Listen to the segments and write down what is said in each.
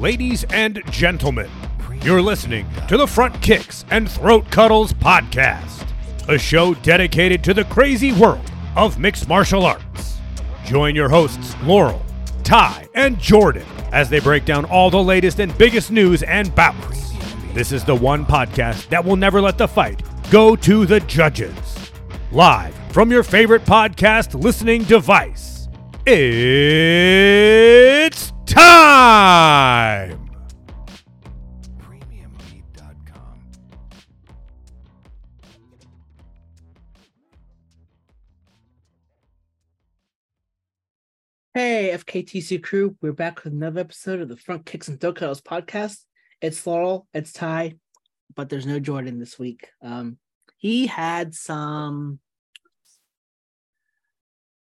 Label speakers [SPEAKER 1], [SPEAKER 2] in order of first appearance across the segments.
[SPEAKER 1] Ladies and gentlemen, you're listening to the Front Kicks and Throat Cuddles podcast, a show dedicated to the crazy world of mixed martial arts. Join your hosts, Laurel, Ty, and Jordan, as they break down all the latest and biggest news and bouts. This is the one podcast that will never let the fight go to the judges. Live from your favorite podcast listening device, it's time!
[SPEAKER 2] Hey, FKTC crew, we're back with another episode of the Front Kicks and Dokados podcast. It's Laurel, it's Ty, but there's no Jordan this week. Um, he had some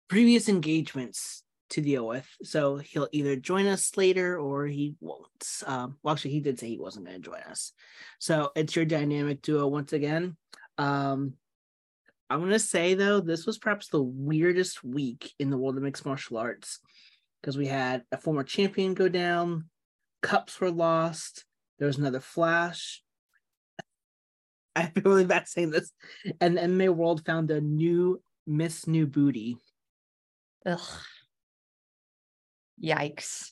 [SPEAKER 2] previous engagements to deal with, so he'll either join us later or he won't. Um, well, actually, he did say he wasn't going to join us. So it's your dynamic duo once again. Um, I'm gonna say though, this was perhaps the weirdest week in the world of mixed martial arts because we had a former champion go down, cups were lost, there was another flash. I feel really bad saying this, and the MMA world found a new Miss New Booty.
[SPEAKER 3] Ugh. Yikes.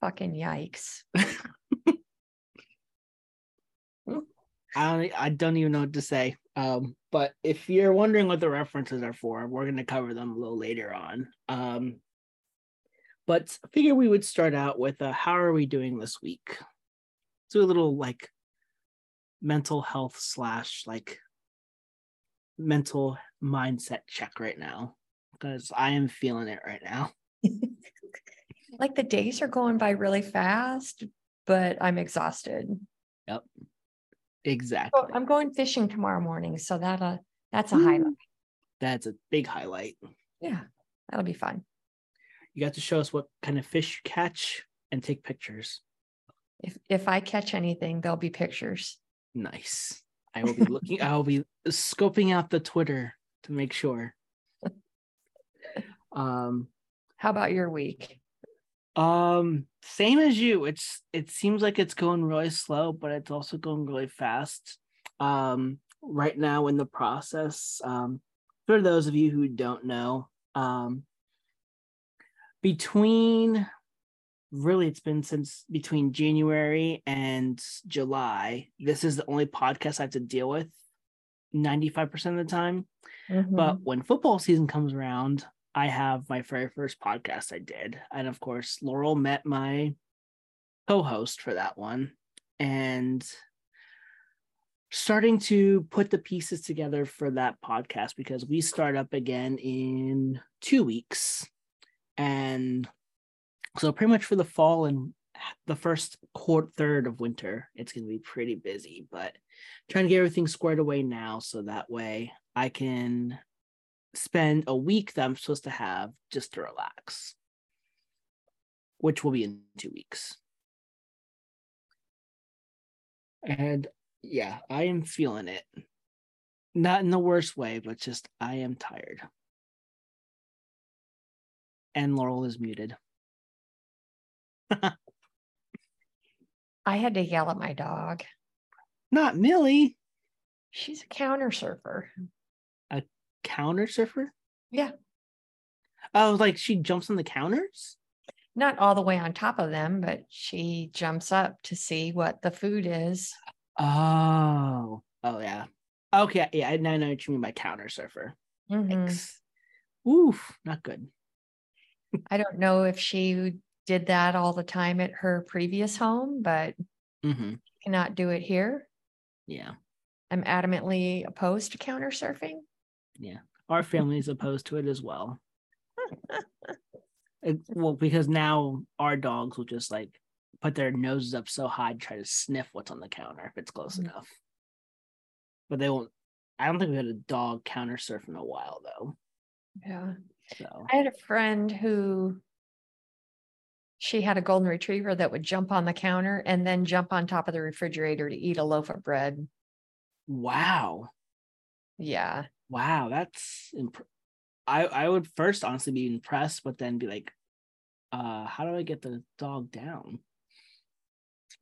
[SPEAKER 3] Fucking yikes.
[SPEAKER 2] I don't, I don't even know what to say. Um, but if you're wondering what the references are for, we're going to cover them a little later on. Um, but I figure we would start out with uh, how are we doing this week? Do a little like mental health slash like mental mindset check right now because I am feeling it right now.
[SPEAKER 3] like the days are going by really fast, but I'm exhausted.
[SPEAKER 2] Yep, exactly.
[SPEAKER 3] So I'm going fishing tomorrow morning, so that uh that's a
[SPEAKER 2] Ooh.
[SPEAKER 3] highlight.
[SPEAKER 2] That's a big highlight.
[SPEAKER 3] Yeah, that'll be fun.
[SPEAKER 2] You got to show us what kind of fish you catch and take pictures.
[SPEAKER 3] If if I catch anything, there'll be pictures.
[SPEAKER 2] Nice. I will be looking. I will be scoping out the Twitter to make sure. Um,
[SPEAKER 3] How about your week?
[SPEAKER 2] um, same as you. It's it seems like it's going really slow, but it's also going really fast. Um, right now in the process. Um, for those of you who don't know, um, between really it's been since between January and July. This is the only podcast I have to deal with 95% of the time. But when football season comes around, I have my very first podcast I did. And of course, Laurel met my co host for that one. And starting to put the pieces together for that podcast because we start up again in two weeks. And so, pretty much for the fall and the first quarter third of winter, it's going to be pretty busy, but trying to get everything squared away now so that way I can spend a week that I'm supposed to have just to relax, which will be in two weeks. And yeah, I am feeling it. Not in the worst way, but just I am tired. And Laurel is muted.
[SPEAKER 3] I had to yell at my dog.
[SPEAKER 2] Not Millie,
[SPEAKER 3] She's a counter surfer.
[SPEAKER 2] Counter surfer.
[SPEAKER 3] Yeah,
[SPEAKER 2] Oh, like she jumps on the counters?
[SPEAKER 3] not all the way on top of them, but she jumps up to see what the food is.
[SPEAKER 2] Oh, oh yeah. Okay, yeah, I now know what you mean by counter surfer.
[SPEAKER 3] Mhm.
[SPEAKER 2] Thanks. Oof, not good.
[SPEAKER 3] I don't know if she did that all the time at her previous home, but
[SPEAKER 2] Mm-hmm.
[SPEAKER 3] cannot do it here.
[SPEAKER 2] Yeah,
[SPEAKER 3] I'm adamantly opposed to counter surfing.
[SPEAKER 2] Yeah. Our family is opposed to it as well. It- well, because now our dogs will just like put their noses up so high to try to sniff what's on the counter if it's close
[SPEAKER 3] Mhm.
[SPEAKER 2] enough. But they won't. I don't think we had a dog counter surf in a while though.
[SPEAKER 3] Yeah.
[SPEAKER 2] So
[SPEAKER 3] I had a friend who she had a golden retriever that would jump on the counter and then jump on top of the refrigerator to eat a loaf of bread.
[SPEAKER 2] wow,
[SPEAKER 3] Yeah.
[SPEAKER 2] Wow, that's imp- I I would first honestly be impressed, but then be like, uh, how do I get the dog down?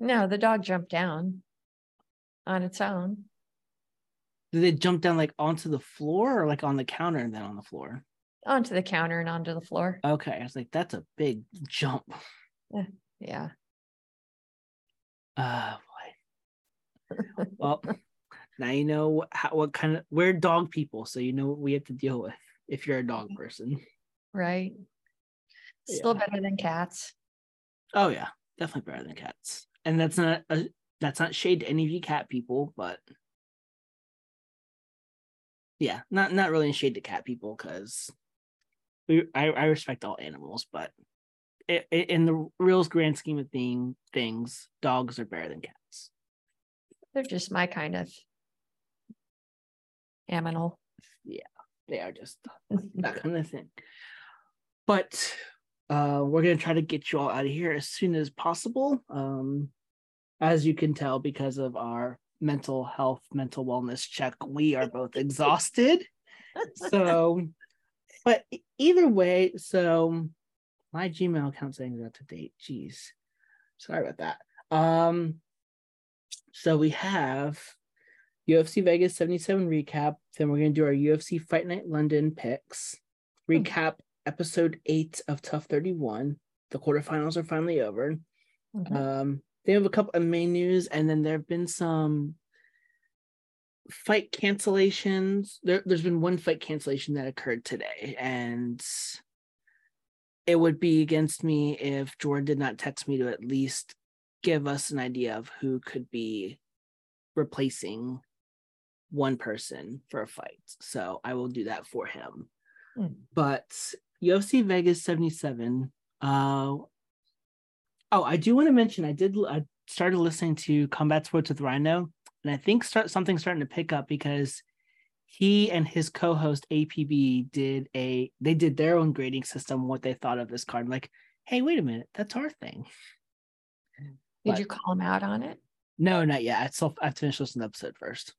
[SPEAKER 3] No, the dog jumped down on its own.
[SPEAKER 2] Did it jump down like onto the floor or like on the counter and then on the floor?
[SPEAKER 3] Onto the counter and onto the floor.
[SPEAKER 2] Okay, I was like, that's a big jump.
[SPEAKER 3] Yeah.
[SPEAKER 2] Uh boy. Well, now you know how, what kind of we're dog people, so you know what we have to deal with if you're a dog mm-hmm. person.
[SPEAKER 3] Right. Still
[SPEAKER 2] Yeah.
[SPEAKER 3] better than cats.
[SPEAKER 2] Oh yeah, definitely better than cats. And that's not a, that's not shade to any of you cat people, but yeah, not not really in shade to cat people because we I, I respect all animals, but i i in the real grand scheme of thing things, dogs are better than cats.
[SPEAKER 3] They're just my kind of aminal.
[SPEAKER 2] Yeah, they are just that kind of thing. But uh, we're gonna try to get you all out of here as soon as possible. Um, as you can tell, because of our mental health, mental wellness check, we are both exhausted. So, but either way, so my Gmail account saying up to date. Jeez, sorry about that. Um, so we have UFC Vegas 77 recap. Then we're going to do our UFC Fight Night London picks. Recap episode eight of TUF 31. The quarterfinals are finally over.
[SPEAKER 3] Mhm.
[SPEAKER 2] Um, they have a couple of main news, and then there have been some fight cancellations. There, there's been one fight cancellation that occurred today, and it would be against me if Jordan did not text me to at least give us an idea of who could be replacing one person for a fight. So I will do that for him.
[SPEAKER 3] Hmm.
[SPEAKER 2] But UFC Vegas 77. Uh, oh, I do want to mention I did I started listening to Combat Sports with Rhino, and I think start something's starting to pick up because he and his co-host APB did a they did their own grading system what they thought of this card. like, hey, wait a minute, that's our thing.
[SPEAKER 3] Did
[SPEAKER 2] but-
[SPEAKER 3] you call him out on it?
[SPEAKER 2] No, not yet. I still I have to finish listening to the episode first.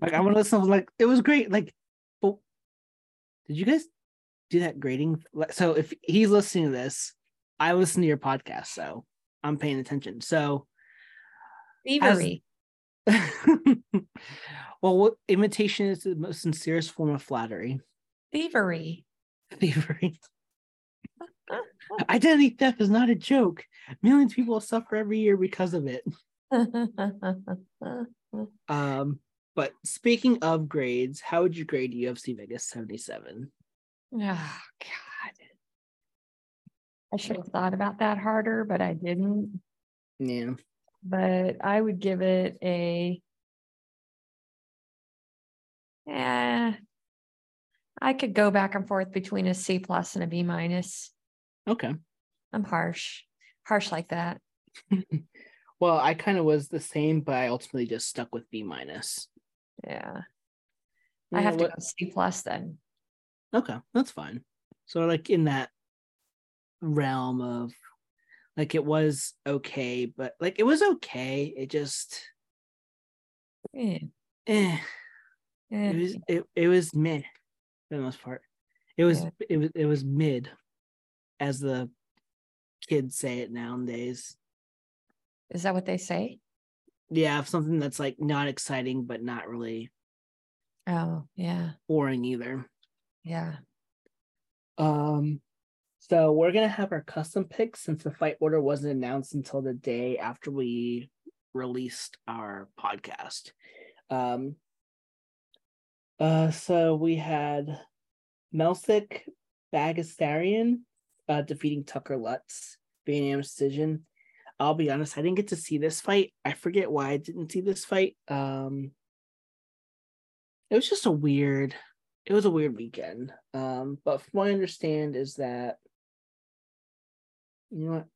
[SPEAKER 2] Like I want to listen. to, Like it was great. Like, but did you guys do that grading? So if he's listening to this, I listen to your podcast, so I'm paying attention. So,
[SPEAKER 3] Thievery.
[SPEAKER 2] well, what imitation is the most sincerest form of flattery.
[SPEAKER 3] Thievery.
[SPEAKER 2] Thievery. Identity theft is not a joke. Millions of people suffer every year because of it. Um, but speaking of grades, how would you grade UFC Vegas 77?
[SPEAKER 3] Oh God. I should have thought about that harder, but I didn't.
[SPEAKER 2] Yeah.
[SPEAKER 3] But I would give it a yeah. I could go back and forth between a C plus and a B minus.
[SPEAKER 2] Okay.
[SPEAKER 3] I'm harsh. Harsh like that.
[SPEAKER 2] Well, I kind of was the same, but I ultimately just stuck with B minus.
[SPEAKER 3] Yeah.
[SPEAKER 2] You
[SPEAKER 3] I have to
[SPEAKER 2] what?
[SPEAKER 3] go C plus then.
[SPEAKER 2] Okay, that's fine. So like in that realm of like it was okay, but like it was okay. It just
[SPEAKER 3] Eh,
[SPEAKER 2] eh,
[SPEAKER 3] eh,
[SPEAKER 2] it was it, it was mid for the most part. It was
[SPEAKER 3] Yeah.
[SPEAKER 2] it was it was mid, as the kids say it nowadays.
[SPEAKER 3] Is that what they say?
[SPEAKER 2] Yeah, something that's like not exciting but not really
[SPEAKER 3] Oh, yeah.
[SPEAKER 2] boring either.
[SPEAKER 3] Yeah.
[SPEAKER 2] Um, so we're gonna have our custom picks since the fight order wasn't announced until the day after we released our podcast. Um, uh, so we had Melsik Baghdasaryan uh, defeating Tucker Lutz, being unanimous decision. I'll be honest, I didn't get to see this fight. I forget why I didn't see this fight. Um, it was just a weird it was a weird weekend. Um, but from what I understand is that you know what?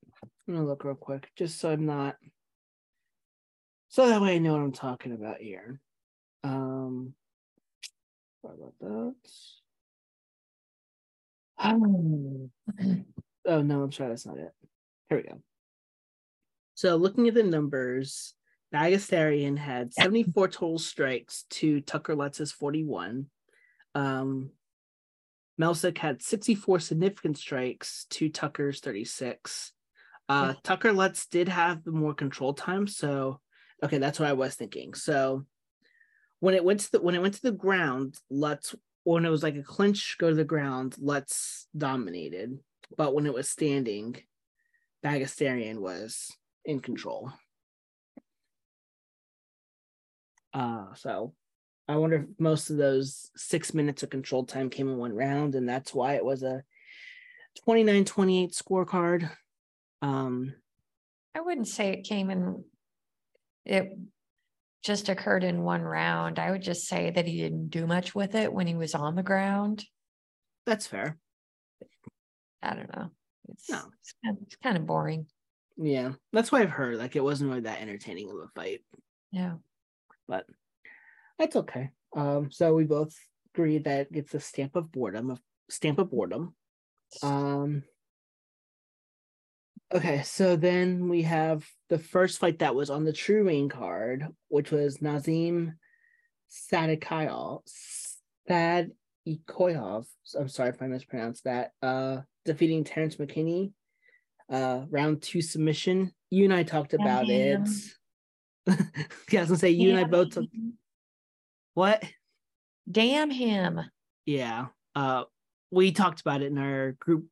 [SPEAKER 2] I'm gonna look real quick just so I'm not so that way I know what I'm talking about here. Um sorry about that. oh no, I'm sorry, that's not it. Here we go. So looking at the numbers, Baghdasaryan had 74 total strikes to Tucker Lutz's 41 um Melsik had 64 significant strikes to Tucker's 36. Uh, Tucker Lutz did have the more control time, so okay, that's what I was thinking. So when it went to the when it went to the ground, Lutz when it was like a clinch go to the ground, Lutz dominated. But when it was standing, Baghdasaryan was in control. Uh so I wonder if most of those six minutes of control time came in one round, and that's why it was a 29 28 scorecard. Um
[SPEAKER 3] I wouldn't say it came in, it just occurred in one round. I would just say that he didn't do much with it when he was on the ground.
[SPEAKER 2] that's fair.
[SPEAKER 3] I don't know. It's,
[SPEAKER 2] No.
[SPEAKER 3] it's, kind of, it's kind of boring.
[SPEAKER 2] Yeah, that's what I've heard. Like it wasn't really that entertaining of a fight,
[SPEAKER 3] Yeah.
[SPEAKER 2] but that's okay. Um, so we both agree that it gets a stamp of boredom, a stamp of boredom. Um, okay, so then we have the first fight that was on the true main card, which was Nazim Sadikayov, Sadikoyov. I'm sorry if I mispronounced that. Uh, defeating Terrence McKinney. Uh, round two submission. You and I talked about it.
[SPEAKER 3] Damn.
[SPEAKER 2] yeah, I was gonna say you and I both.
[SPEAKER 3] Him.
[SPEAKER 2] what?
[SPEAKER 3] Damn him.
[SPEAKER 2] Yeah. Uh, we talked about it in our group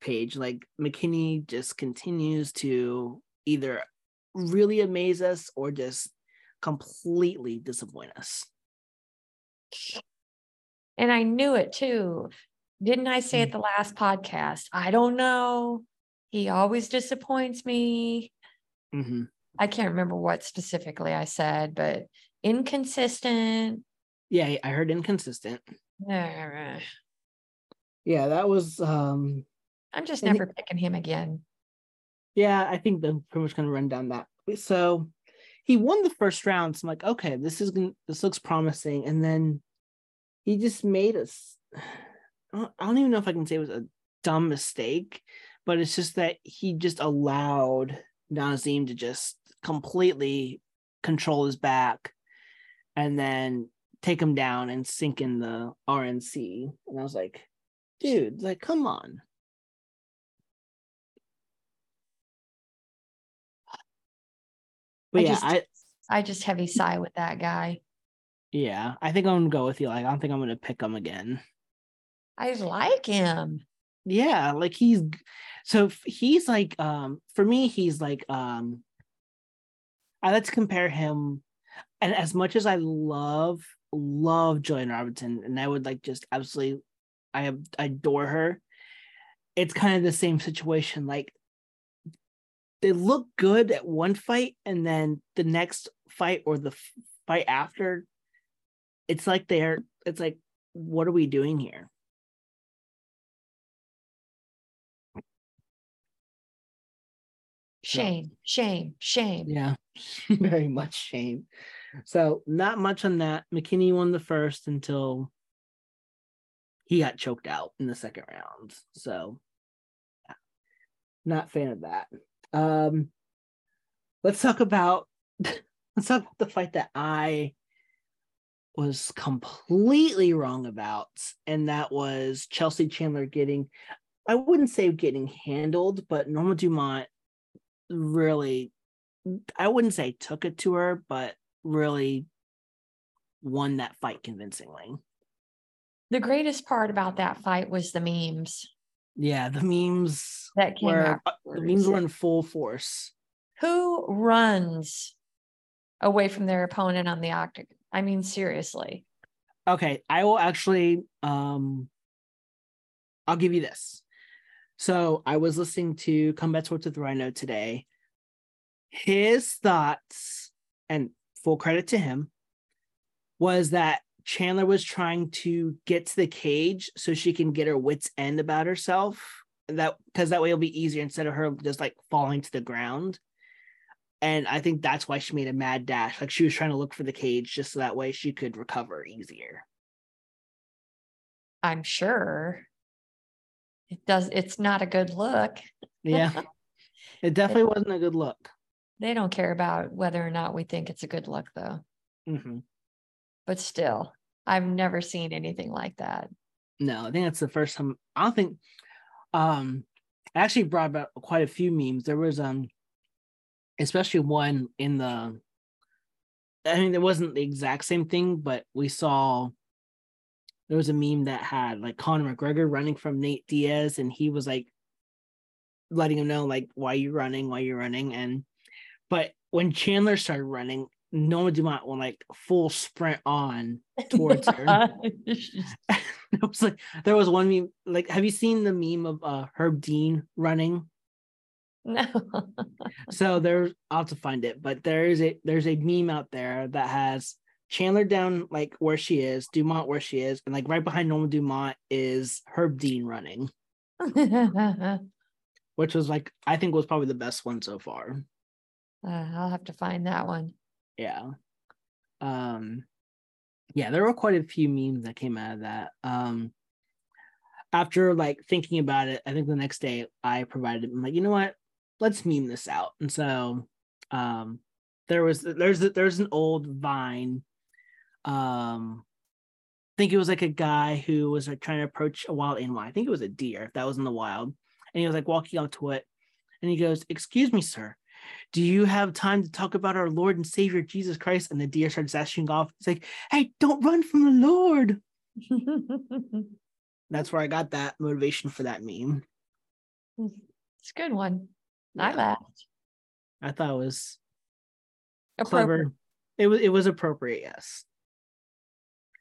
[SPEAKER 2] page. Like McKinney just continues to either really amaze us or just completely disappoint us.
[SPEAKER 3] And I knew it too. Didn't I say
[SPEAKER 2] Mm.
[SPEAKER 3] at the last podcast? I don't know. He always disappoints me.
[SPEAKER 2] hmm
[SPEAKER 3] I can't remember what specifically I said, but inconsistent.
[SPEAKER 2] Yeah, I heard inconsistent.
[SPEAKER 3] I'm
[SPEAKER 2] Yeah, that was um
[SPEAKER 3] I'm
[SPEAKER 2] just
[SPEAKER 3] never picking him again.
[SPEAKER 2] yeah, I think they're pretty much gonna run down that. So he won the first round. So I'm like, okay, this is gonna this looks promising. And then he just made us I don't, I don't even know if I can say it was a dumb mistake, but it's just that he just allowed Nazim to just completely control his back and then take him down and sink in the RNC. And I was like, dude, like, come on. But
[SPEAKER 3] I
[SPEAKER 2] yeah,
[SPEAKER 3] just-
[SPEAKER 2] I
[SPEAKER 3] I just heavy sigh with that guy.
[SPEAKER 2] yeah, I think I'm gonna go with you. Like, I don't think I'm gonna pick him again.
[SPEAKER 3] I like him.
[SPEAKER 2] Yeah, like he's so he's like um for me he's like um I like to compare him and as much as I love love Julian Robinson, and I would like just absolutely I adore her. It's kind of the same situation like they look good at one fight and then the next fight or the fight after it's like they're it's like what are we doing here?
[SPEAKER 3] Shame, shame, shame.
[SPEAKER 2] Yeah, very much shame. So not much on that. McKinney won the first until he got choked out in the second round. So yeah, not fan of that. Um let's talk about let's talk about the fight that I was completely wrong about, and that was Chelsea Chandler getting I wouldn't say getting handled, but Norma Dumont really I wouldn't say took it to her, but really won that fight convincingly.
[SPEAKER 3] The greatest part about that fight was the memes
[SPEAKER 2] Yeah, the memes
[SPEAKER 3] that came
[SPEAKER 2] were uh, the memes were in full force.
[SPEAKER 3] Who runs away from their opponent on the octagon? I mean, seriously.
[SPEAKER 2] Okay, I will actually um I'll give you this. So I was listening to Combat Sports with Rhino today. His thoughts, and full credit to him, was that Chandler was trying to get to the cage so she can get her wits end about herself. That because that way it'll be easier instead of her just like falling to the ground. And I think that's why she made a mad dash. Like she was trying to look for the cage just so that way she could recover easier.
[SPEAKER 3] I'm sure. It does, it's not a good look.
[SPEAKER 2] Yeah. it definitely wasn't a good look.
[SPEAKER 3] They don't care about whether or not we think it's a good look, though.
[SPEAKER 2] hmm
[SPEAKER 3] But still, I've never seen anything like that.
[SPEAKER 2] No, I think that's the first time. I don't think. Um, I actually brought about quite a few memes. There was um, especially one in the. I mean, it wasn't the exact same thing, but we saw. There was a meme that had like Conor McGregor running from Nate Diaz, and he was like, letting him know like why you're running, why you're running, and but when Chandler started running, Norma Dumont went like full sprint on towards her. it was like there was one meme. Like, have you seen the meme of uh Herb Dean running?
[SPEAKER 3] no.
[SPEAKER 2] So there's I'll have to find it, but there is a there's a meme out there that has Chandler down like where she is, Dumont where she is, and like right behind Norma Dumont is Herb Dean running, which was like I think was probably the best one so far.
[SPEAKER 3] Uh, I'll have to find that one.
[SPEAKER 2] Yeah. Um yeah, there were quite a few memes that came out of that. Um after like thinking about it, I think the next day I provided I'm like, you know what? Let's meme this out. And so um there was there's there's an old vine. Um I think it was like a guy who was like trying to approach a wild animal. I think it was a deer, if that was in the wild. And he was like walking up to it and he goes, Excuse me, sir do you have time to talk about our Lord and Savior Jesus Christ? And the deer starts dashing off. It's like, hey, don't run from the Lord. That's where I got that motivation for that meme.
[SPEAKER 3] it's a good one. I
[SPEAKER 2] Yeah.
[SPEAKER 3] laughed.
[SPEAKER 2] I thought it was clever. It was it was appropriate, yes.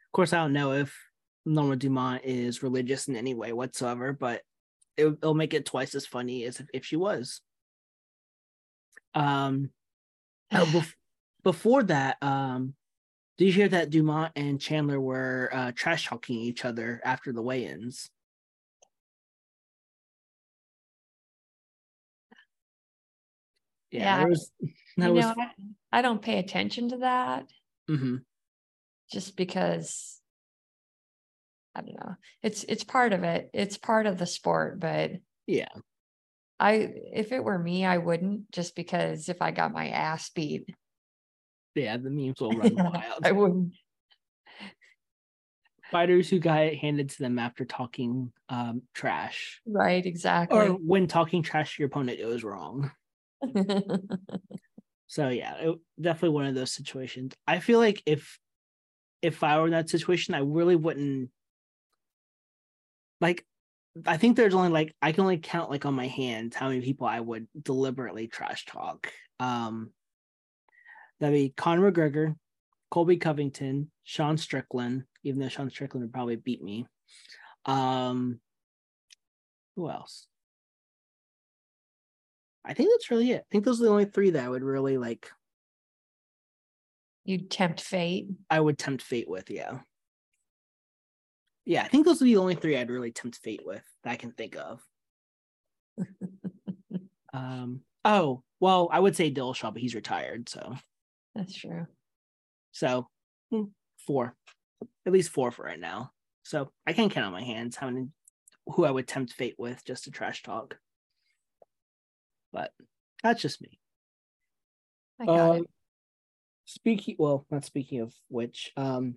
[SPEAKER 2] Of course, I don't know if Norma Dumont is religious in any way whatsoever, but it, it'll make it twice as funny as if, if she was. Um, oh, bef- before that, um, did you hear that Dumont and Chandler were uh, trash talking each other after the weigh-ins? Yeah,
[SPEAKER 3] Yeah,
[SPEAKER 2] was was
[SPEAKER 3] know, I, I don't pay attention to that
[SPEAKER 2] mhm.
[SPEAKER 3] Just because I don't know. It's it's part of it. It's part of the sport, but
[SPEAKER 2] yeah.
[SPEAKER 3] I if it were me, I wouldn't just because if I got my ass beat,
[SPEAKER 2] Yeah, the memes will run wild.
[SPEAKER 3] I wouldn't.
[SPEAKER 2] Fighters who got it handed to them after talking um, trash,
[SPEAKER 3] Right, exactly.
[SPEAKER 2] or when talking trash to your opponent, it was wrong. So yeah, it, definitely one of those situations. I feel like if if I were in that situation, I really wouldn't like. I think there's only like I can only count like on my hands how many people I would deliberately trash talk. Um, that'd be Conor McGregor, Colby Covington, Sean Strickland. Even though Sean Strickland would probably beat me. Um, who else? I think that's really it. I think those are the only three that I would really like.
[SPEAKER 3] You'd tempt fate.
[SPEAKER 2] I would tempt fate with, yeah. Yeah, I think those are the only three I'd really tempt fate with that I can think of. Um. Oh well, I would say Dillashaw, but he's retired, so
[SPEAKER 3] That's true.
[SPEAKER 2] so hmm, four, at least four for right now. So I can't count on my hands how many who I would tempt fate with just to trash talk. But that's just me.
[SPEAKER 3] I got
[SPEAKER 2] Um,
[SPEAKER 3] it.
[SPEAKER 2] Speaking, well, not speaking of which, um,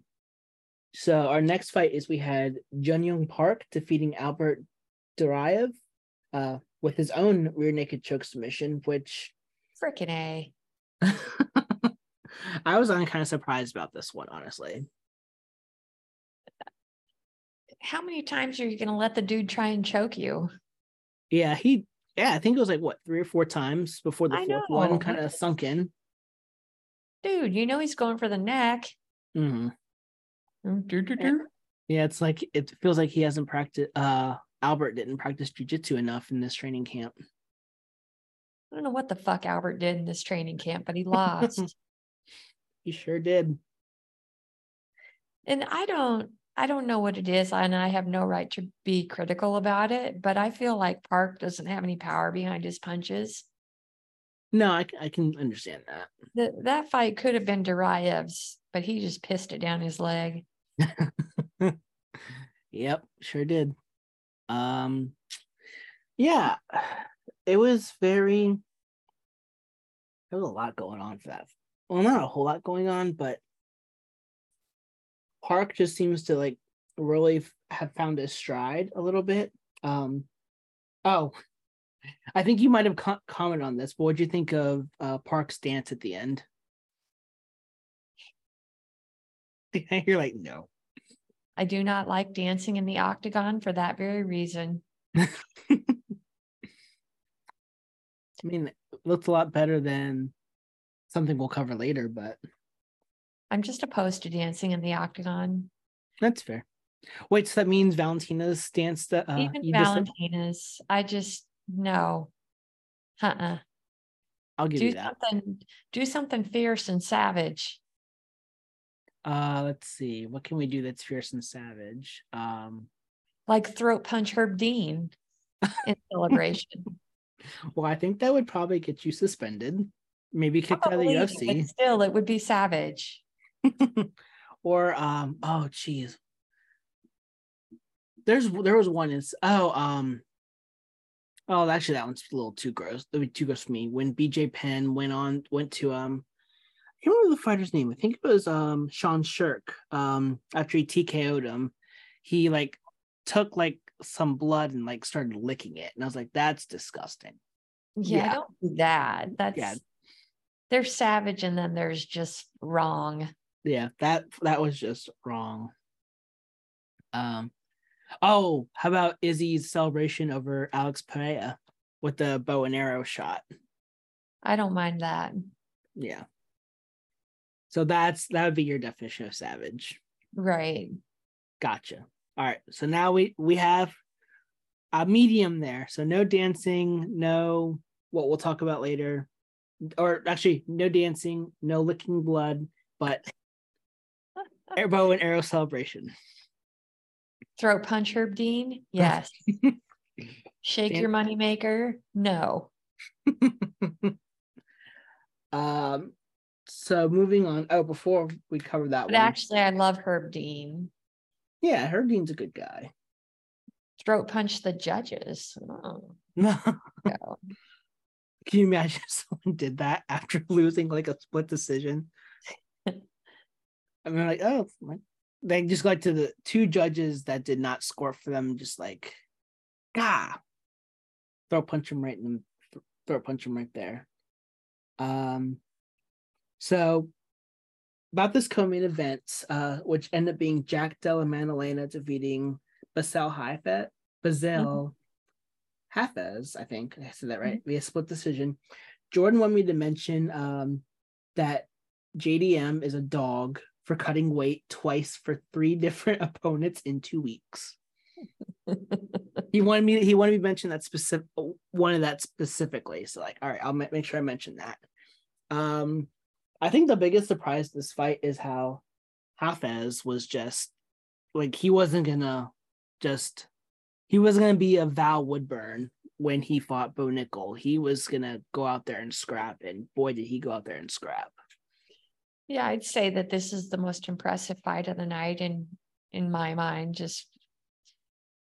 [SPEAKER 2] so our next fight is we had Jun Yong Park defeating Albert Duraev, uh, with his own rear naked choke submission, which
[SPEAKER 3] Frickin' A.
[SPEAKER 2] I was kind of surprised about this one, honestly.
[SPEAKER 3] How many times are you gonna let the dude try and choke you?
[SPEAKER 2] Yeah, he, yeah, I think it was like what three or four times before the
[SPEAKER 3] I
[SPEAKER 2] fourth
[SPEAKER 3] know.
[SPEAKER 2] one kind of sunk in.
[SPEAKER 3] Dude, you know he's going for the neck.
[SPEAKER 2] hmm
[SPEAKER 3] Mm, do, do, do.
[SPEAKER 2] Yeah, it's like it feels like he hasn't practiced. Uh, Albert didn't practice jujitsu enough in this training camp.
[SPEAKER 3] I don't know what the fuck Albert did in this training camp, but he lost.
[SPEAKER 2] He sure did.
[SPEAKER 3] and I don't I don't know what it is, and I have no right to be critical about it, but I feel like Park doesn't have any power behind his punches.
[SPEAKER 2] No, I can understand that.
[SPEAKER 3] The, that fight could have been Duraev's, but he just pissed it down his leg.
[SPEAKER 2] Yep, sure did. Um yeah, it was very there was a lot going on for that. Well, not a whole lot going on, but Park just seems to like really f- have found his stride a little bit. Um, oh, I think you might have co- commented on this, but what'd you think of uh, Park's dance at the end? You're like, no.
[SPEAKER 3] I do not like dancing in the octagon for that very reason.
[SPEAKER 2] I mean, it looks a lot better than something we'll cover later, but
[SPEAKER 3] I'm just opposed to dancing in the octagon.
[SPEAKER 2] that's fair. Wait, so that means Valentina's dance that uh,
[SPEAKER 3] Even? Valentina's, I just no. Uh-uh.
[SPEAKER 2] I'll give
[SPEAKER 3] Do
[SPEAKER 2] you that.
[SPEAKER 3] something, do something fierce and savage.
[SPEAKER 2] Uh, let's see. What can we do that's fierce and savage? Um,
[SPEAKER 3] like throat punch Herb Dean in celebration.
[SPEAKER 2] well, I think that would probably get you suspended, maybe kicked out of the
[SPEAKER 3] Probably, but
[SPEAKER 2] UFC,
[SPEAKER 3] Still, it would be savage.
[SPEAKER 2] or um, oh, geez. There's there was one is oh um oh actually that one's a little too gross. That would be too gross for me. When BJ Penn went on went to um I can't remember the fighter's name. I think it was um Sean Sherk. Um after he TKO'd him, he like took like some blood and like started licking it. And I was like, that's disgusting.
[SPEAKER 3] Yeah,
[SPEAKER 2] Yeah.
[SPEAKER 3] I don't do that. That's there's savage and then there's just wrong.
[SPEAKER 2] Yeah, that that was just wrong. Um oh, how about Izzy's celebration over Alex Pereira with the bow and arrow shot?
[SPEAKER 3] I don't mind that.
[SPEAKER 2] Yeah. So that's that would be your definition of savage.
[SPEAKER 3] Right.
[SPEAKER 2] Gotcha. All right. So now we we have a medium there. So no dancing, no what we'll talk about later. Or actually no dancing, no licking blood, but bow and arrow celebration.
[SPEAKER 3] Throat punch Herb Dean? Yes. Shake your moneymaker? No.
[SPEAKER 2] um so moving on. Oh, before we cover that
[SPEAKER 3] But
[SPEAKER 2] one.
[SPEAKER 3] actually, I love Herb Dean.
[SPEAKER 2] yeah, Herb Dean's a good guy.
[SPEAKER 3] Throat punch the judges. Oh,
[SPEAKER 2] Can
[SPEAKER 3] no.
[SPEAKER 2] you imagine if someone did that after losing like a split decision? I mean, like, oh, like, they just got to the two judges that did not score for them, just like, gah, throw punch him right in the throw punch him right there. Um, so about this co-main event, uh, which ended up being Jack Della Maddalena defeating Basel Haifet, Bassil Hafez, I think I said that right, via split decision. Jordan wanted me to mention um, that JDM is a dog for cutting weight twice for three different opponents in two weeks. He wanted me. He wanted me to mention that specific one of that specifically. So like, all right, I'll ma- make sure I mention that. Um, I think the biggest surprise this fight is how Hafez was just like he wasn't gonna just he was gonna be a Val Woodburn when he fought Bo Nickal. He was gonna go out there and scrap, and boy did he go out there and scrap.
[SPEAKER 3] Yeah, I'd say that this is the most impressive fight of the night in in my mind. Just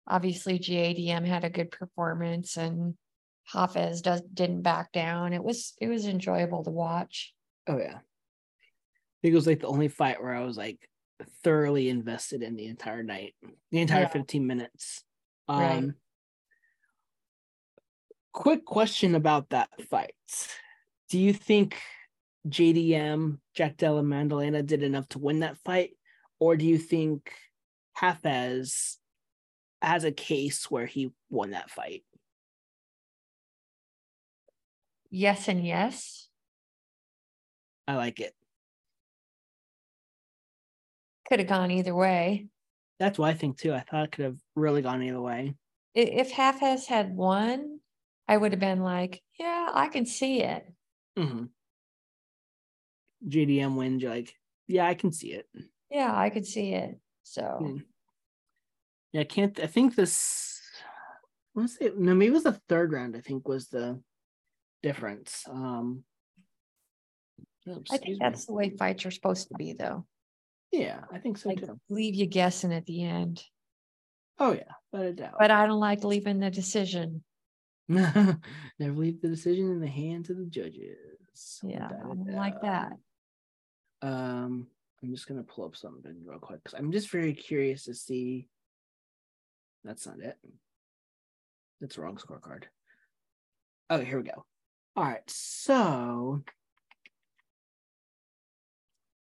[SPEAKER 3] obviously JDM had a good performance and Hafez does didn't back down. It was it was enjoyable to watch.
[SPEAKER 2] Oh yeah. I think it was like the only fight where I was like thoroughly invested in the entire night, the entire
[SPEAKER 3] Yeah.
[SPEAKER 2] 15 minutes. Um
[SPEAKER 3] Right.
[SPEAKER 2] quick question about that fight. Do you think JDM, Jack Della Mandalena did enough to win that fight? Or do you think Hafez has a case where he won that fight?
[SPEAKER 3] Yes and yes.
[SPEAKER 2] I like it.
[SPEAKER 3] Could have gone either way.
[SPEAKER 2] That's what I think too. I thought it could have really gone either way.
[SPEAKER 3] If Hafez had won, I would have been like, yeah, I can see it.
[SPEAKER 2] hmm JDM wins, you're like, yeah, I can see it.
[SPEAKER 3] Yeah, I could see it. So
[SPEAKER 2] Hmm. Yeah, I can't. I think this. What's it? No, maybe it was the third round. I think was the difference. Um, oh,
[SPEAKER 3] I think
[SPEAKER 2] me.
[SPEAKER 3] that's the way fights are supposed to be, though.
[SPEAKER 2] Yeah, I think so
[SPEAKER 3] Like
[SPEAKER 2] too.
[SPEAKER 3] leave you guessing at the end.
[SPEAKER 2] Oh yeah, without a doubt.
[SPEAKER 3] But I don't like leaving the decision.
[SPEAKER 2] Never leave the decision in the hands of the judges.
[SPEAKER 3] Yeah, I don't like that.
[SPEAKER 2] Um. I'm just gonna pull up something real quick because I'm just very curious to see. That's not it. That's the wrong scorecard. Oh, here we go. All right, so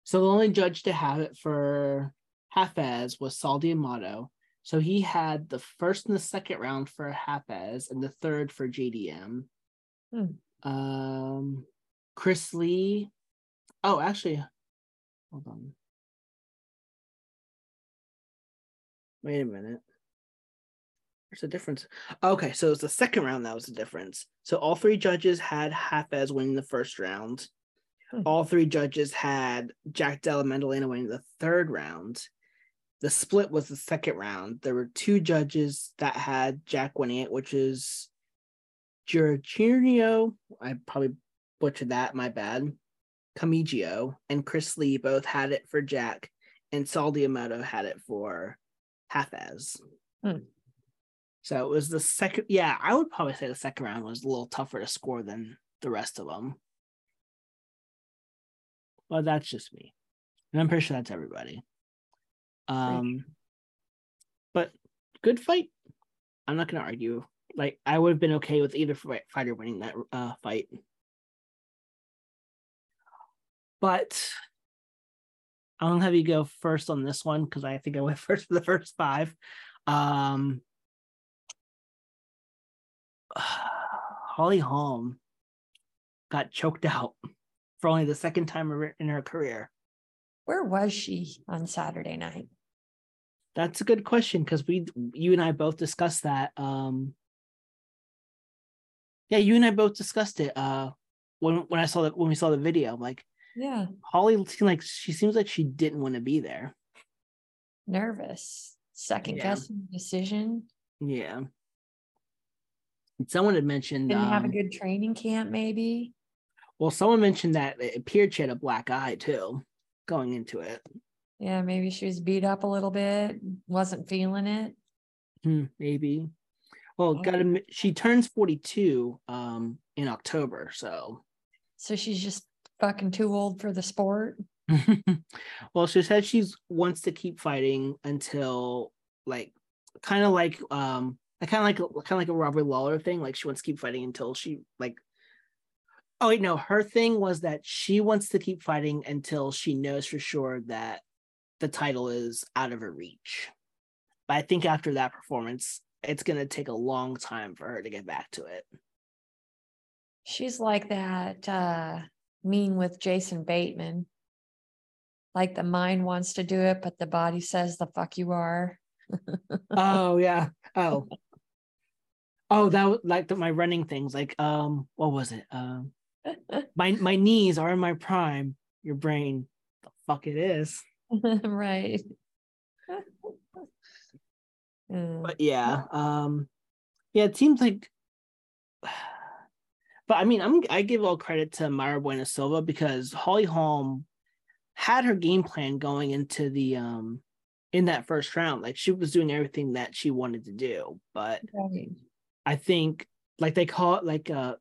[SPEAKER 2] so the only judge to have it for Hafez was Sal D'Amato. So he had the first and the second round for Hafez and the third for JDM.
[SPEAKER 3] Hmm.
[SPEAKER 2] Um, Chris Lee. Oh, actually, hold on. Wait a minute. There's a difference. Okay, so it's the second round that was the difference. So all three judges had Hafez winning the first round.
[SPEAKER 3] Hmm.
[SPEAKER 2] All three judges had Jack Della Maddalena winning the third round. The split was the second round. There were two judges that had Jack winning it, which is Giorgio. I probably butchered that, my bad. Kamijo and Chris Lee both had it for Jack, and Sal D'Amato had it for Hafez.
[SPEAKER 3] Hmm.
[SPEAKER 2] So it was the second. Yeah, I would probably say the second round was a little tougher to score than the rest of them. But that's just me, and I'm pretty sure that's everybody. Um, but good fight. I'm not gonna argue. Like I would have been okay with either fighter winning that uh, fight. But I'll have you go first on this one because I think I went first for the first five. Um, Holly Holm got choked out for only the second time in her- in her career.
[SPEAKER 3] Where was she on Saturday night?
[SPEAKER 2] That's a good question because we, you and I both discussed that. Um, yeah, you and I both discussed it. Uh, when when I saw that when we saw the video, I'm like
[SPEAKER 3] Yeah,
[SPEAKER 2] Holly seemed like she seems like she didn't want to be there.
[SPEAKER 3] nervous, second
[SPEAKER 2] Yeah.
[SPEAKER 3] guessing decision.
[SPEAKER 2] Yeah. Someone had mentioned.
[SPEAKER 3] Didn't have a
[SPEAKER 2] um,
[SPEAKER 3] good training camp, maybe.
[SPEAKER 2] Well, someone mentioned that it appeared she had a black eye too, going into it.
[SPEAKER 3] Yeah, maybe she was beat up a little bit, wasn't feeling it.
[SPEAKER 2] Hmm, maybe. Well,
[SPEAKER 3] Oh.
[SPEAKER 2] got to she turns 42 um in October, so
[SPEAKER 3] So she's just fucking too old for the sport.
[SPEAKER 2] well, she said she wants to keep fighting until like kind of like um kind of like kind of like a Robert Lawler thing. Like she wants to keep fighting until she like. Oh wait, no. Her thing was that she wants to keep fighting until she knows for sure that the title is out of her reach. But I think after that performance, it's gonna take a long time for her to get back to it.
[SPEAKER 3] She's like that uh mean with Jason Bateman. Like the mind wants to do it, but the body says the fuck you are.
[SPEAKER 2] oh yeah. Oh. Oh, that was like the, my running things. Like, um, what was it? Um, my my knees are in my prime. Your brain, the fuck it is.
[SPEAKER 3] right. Mm,
[SPEAKER 2] But yeah, um, yeah, it seems like. But I mean, I'm I give all credit to Mayra Bueno Silva because Holly Holm had her game plan going into the um in that first round. Like she was doing everything that she wanted to do, but
[SPEAKER 3] right.
[SPEAKER 2] I think like they call it like uh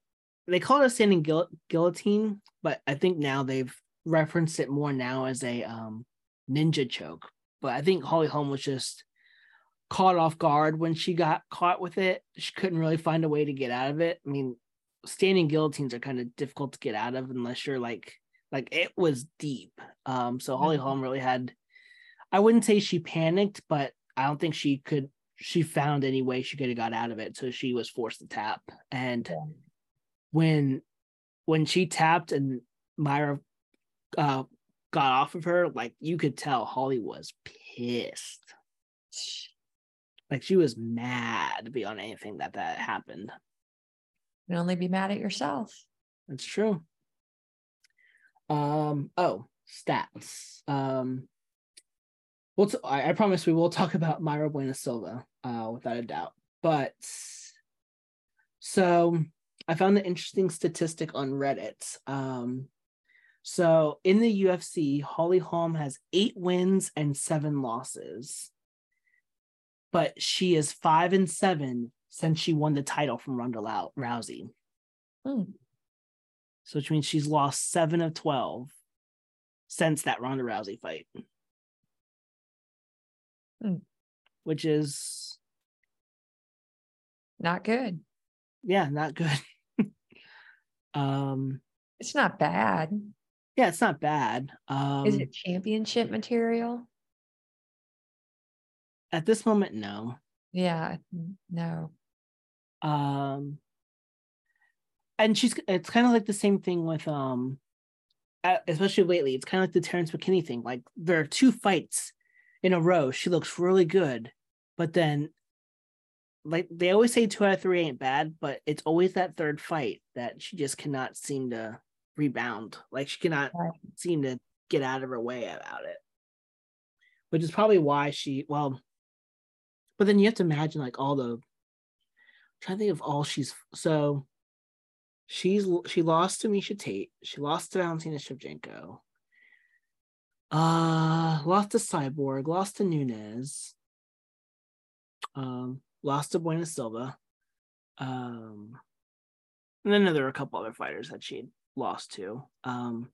[SPEAKER 2] they call it a standing guil- guillotine, but I think now they've referenced it more now as a um ninja choke. But I think Holly Holm was just caught off guard when she got caught with it. She couldn't really find a way to get out of it. I mean, standing guillotines are kind of difficult to get out of unless you're like like it was deep. Um so Holly
[SPEAKER 3] Mhm.
[SPEAKER 2] Holm really had I wouldn't say she panicked, but I don't think she could she found any way she could have got out of it. So she was forced to tap. And
[SPEAKER 3] Yeah.
[SPEAKER 2] when when she tapped and Mayra uh got off of her, like you could tell Holly was pissed. Like she was mad beyond anything that that happened.
[SPEAKER 3] Can only be mad at yourself.
[SPEAKER 2] That's true. Um. Oh, stats. Um. We'll t- I, I promise we will talk about Mayra Bueno Silva, uh, without a doubt. But so I found an interesting statistic on Reddit. Um. So in the UFC, Holly Holm has eight wins and seven losses, but she is five and seven since she won the title from Ronda Rousey.
[SPEAKER 3] Hmm.
[SPEAKER 2] So which means she's lost seven of twelve. since that Ronda Rousey fight.
[SPEAKER 3] Hmm.
[SPEAKER 2] Which is
[SPEAKER 3] Not good.
[SPEAKER 2] yeah, not good. um
[SPEAKER 3] It's not bad.
[SPEAKER 2] yeah, it's not bad. Um
[SPEAKER 3] Is it championship material?
[SPEAKER 2] at this moment, no.
[SPEAKER 3] Yeah, no.
[SPEAKER 2] Um and she's it's kind of like the same thing with um uh, especially lately it's kind of like the Terrance McKinney thing like there are two fights in a row she looks really good but then like they always say two out of three ain't bad but it's always that third fight that she just cannot seem to rebound like she cannot
[SPEAKER 3] Right.
[SPEAKER 2] seem to get out of her way about it which is probably why she well but then you have to imagine like all the trying to think of all she's so she's she lost to Miesha Tate. She lost to Valentina Shevchenko. Uh lost to Cyborg, lost to Nunes. Um, lost to Bueno Silva. Um and then there were a couple other fighters that she lost to. Um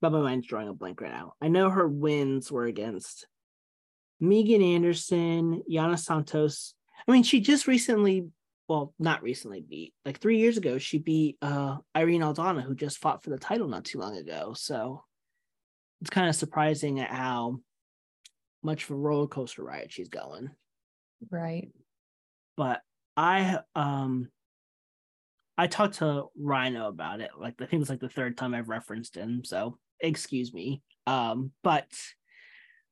[SPEAKER 2] but my mind's drawing a blank right now. I know her wins were against Megan Anderson, Yana Santos. I mean, she just recently well, not recently beat. Like three years ago, she beat uh Irene Aldana, who just fought for the title not too long ago. So it's kind of surprising at how much of a roller coaster ride she's going.
[SPEAKER 3] Right.
[SPEAKER 2] But I um I talked to Rhino about it. Like I think it's like the third time I've referenced him. So excuse me. Um, but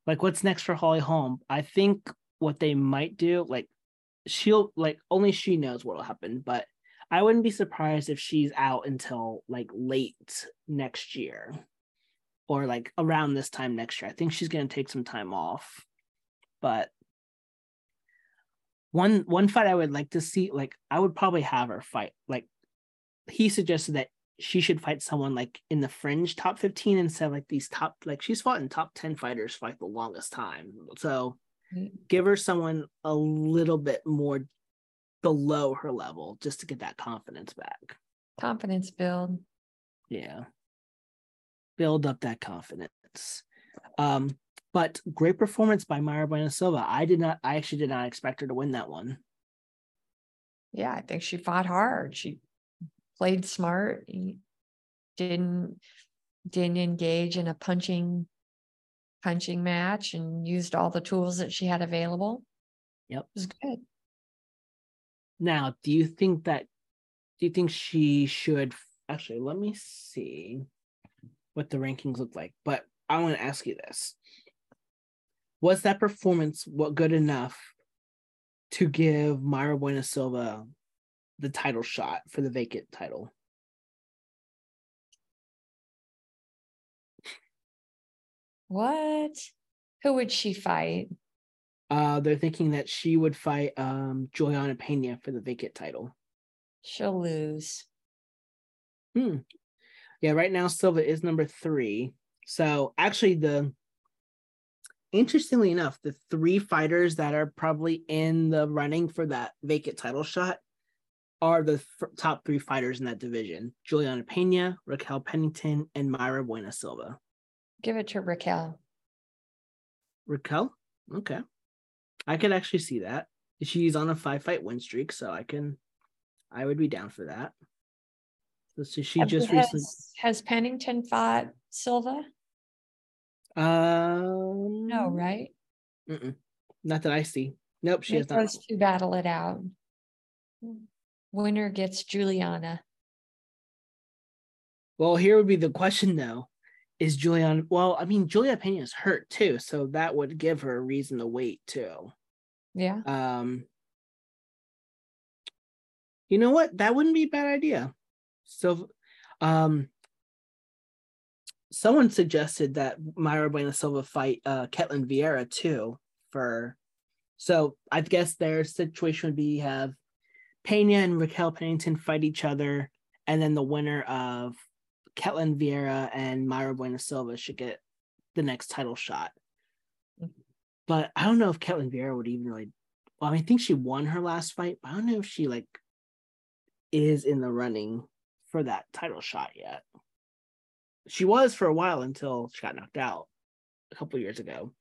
[SPEAKER 2] like what's next for Holly Holm? I think what they might do, like she'll like only she knows what'll happen, but I wouldn't be surprised if she's out until like late next year or like around this time next year. I think she's gonna take some time off. But one one fight I would like to see, like I would probably have her fight. Like he suggested that she should fight someone like in the fringe top 15 instead of like these top like she's fought in top 10 fighters for like the longest time. So. Give her someone a little bit more below her level just to get that confidence back.
[SPEAKER 3] Confidence build.
[SPEAKER 2] Yeah. Build up that confidence. Um, but great performance by Mayra Bueno Silva. I did not I actually did not expect her to win that one.
[SPEAKER 3] Yeah, I think she fought hard. She played smart. Didn't didn't engage in a punching punching match and used all the tools that she had available.
[SPEAKER 2] Yep.
[SPEAKER 3] It was good.
[SPEAKER 2] Now, do you think that do you think she should actually let me see what the rankings look like, but I want to ask you this. Was that performance what good enough to give Mayra Bueno Silva the title shot for the vacant title?
[SPEAKER 3] What? Who would she fight?
[SPEAKER 2] Uh they're thinking that she would fight um Juliana Pena for the vacant title.
[SPEAKER 3] She'll lose.
[SPEAKER 2] Hmm. Yeah, right now Silva is number three. So actually, the interestingly enough, the three fighters that are probably in the running for that vacant title shot are the f- top three fighters in that division: Juliana Pena, Raquel Pennington, and Mayra Bueno Silva.
[SPEAKER 3] Give it to Raquel.
[SPEAKER 2] Raquel, okay, I could actually see that. She's on a five fight win streak, so I can, I would be down for that. So, she just
[SPEAKER 3] has,
[SPEAKER 2] recently.
[SPEAKER 3] has Pennington fought Silva?
[SPEAKER 2] Um,
[SPEAKER 3] No, right?
[SPEAKER 2] Mm-mm. Not that I see. Nope, she has
[SPEAKER 3] Make
[SPEAKER 2] not.
[SPEAKER 3] those two battle it out. Winner gets Juliana.
[SPEAKER 2] Well, here would be the question though. Is Julian well, I mean Julia Pena is hurt too, so that would give her a reason to wait too.
[SPEAKER 3] Yeah.
[SPEAKER 2] Um you know what? That wouldn't be a bad idea. So um someone suggested that Mayra Bueno Silva fight uh Ketlen Vieira too for so I guess their situation would be have Pena and Raquel Pennington fight each other, and then the winner of Ketlen Vieira and Mayra Bueno Silva should get the next title shot. But I don't know if Ketlen Vieira would even really. Well, I, mean, I think she won her last fight, but I don't know if she like is in the running for that title shot yet. She was for a while until she got knocked out a couple years ago.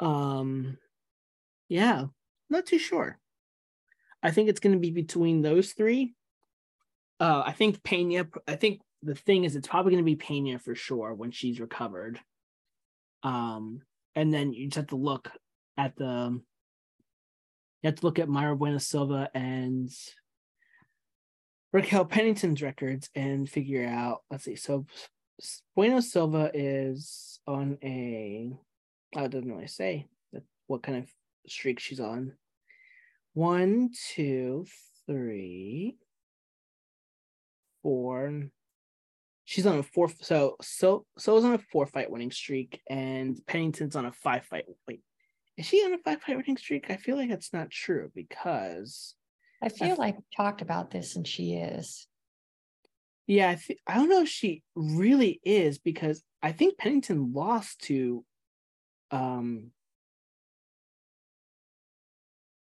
[SPEAKER 2] Um, yeah, not too sure. I think it's going to be between those three. Uh, I think Pena. I think the thing is, it's probably going to be Pena for sure when she's recovered. Um, and then you just have to look at the. You have to look at Mayra Bueno Silva and Raquel Pennington's records and figure out. Let's see. So Bueno Silva is on a. I Oh, it doesn't really say what kind of streak she's on. One, two, three, four. She's on a four. So so so is on a four fight winning streak, and Pennington's on a five fight. Wait, is she on a five fight winning streak? I feel like that's not true because
[SPEAKER 3] I feel I, like we talked about this, and she is.
[SPEAKER 2] Yeah, I th- I don't know if she really is because I think Pennington lost to um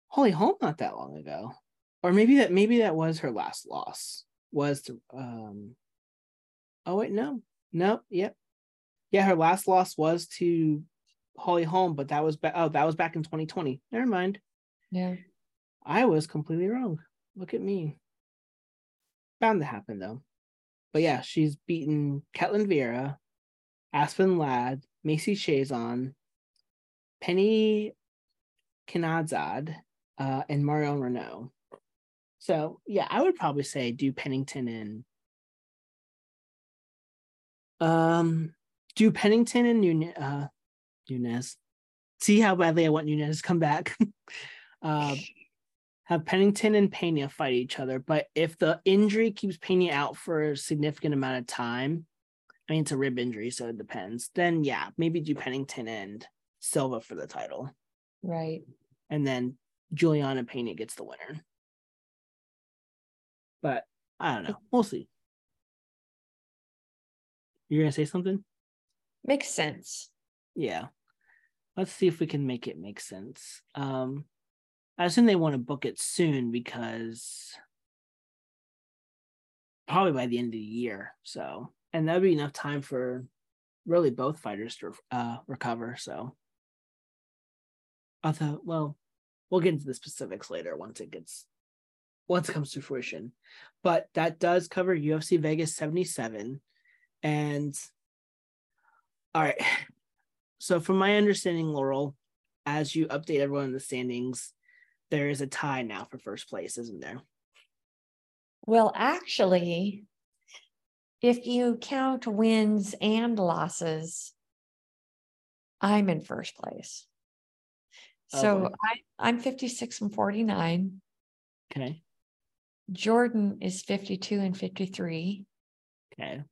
[SPEAKER 2] Holly Holm not that long ago. Or maybe that maybe that was her last loss. Was to um oh wait, no. No, yep. Yeah, her last loss was to Holly Holm, but that was back oh, that was back in 2020. Never mind.
[SPEAKER 3] Yeah.
[SPEAKER 2] I was completely wrong. Look at me. Bound to happen though. But yeah, she's beaten Ketlen Vieira, Aspen Ladd, Macy Chiasson, Pannie Kianzad, uh, and Marion Reneau. So yeah, I would probably say do Pennington and um do Pennington and. Uh, Nunes. See how badly I want Nunes to come back. uh, have Pennington and Pena fight each other, but if the injury keeps Pena out for a significant amount of time, I mean it's a rib injury, so it depends. Then yeah, maybe do Pennington and Silva for the title.
[SPEAKER 3] Right.
[SPEAKER 2] And then Juliana Pena gets the winner. But I don't know. We'll see. You're gonna say something?
[SPEAKER 3] Makes sense.
[SPEAKER 2] Yeah. Let's see if we can make it make sense. Um I assume they want to book it soon because probably by the end of the year. So and that'd be enough time for really both fighters to uh recover. So although well we'll get into the specifics later once it gets once it comes to fruition. But that does cover UFC Vegas 77. And all right. So from my understanding, Laurel, as you update everyone in the standings, there is a tie now for first place, isn't there?
[SPEAKER 3] Well, actually, if you count wins and losses, I'm in first place. Oh, so I, I'm 56 and 49.
[SPEAKER 2] Okay.
[SPEAKER 3] Jordan is 52 and 53.
[SPEAKER 2] Okay.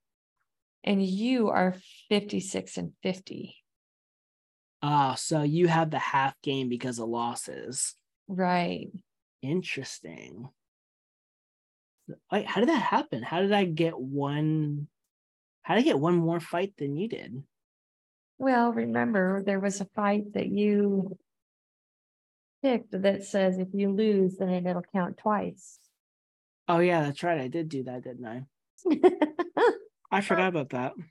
[SPEAKER 3] And you are 56 and 50.
[SPEAKER 2] Ah, so you have the half game because of losses.
[SPEAKER 3] Right.
[SPEAKER 2] Interesting. Wait, how did that happen? How did I get one? How did I get one more fight than you did?
[SPEAKER 3] Well, remember there was a fight that you picked that says if you lose, then it'll count twice.
[SPEAKER 2] Oh yeah, that's right. I did do that, didn't I? I forgot about that.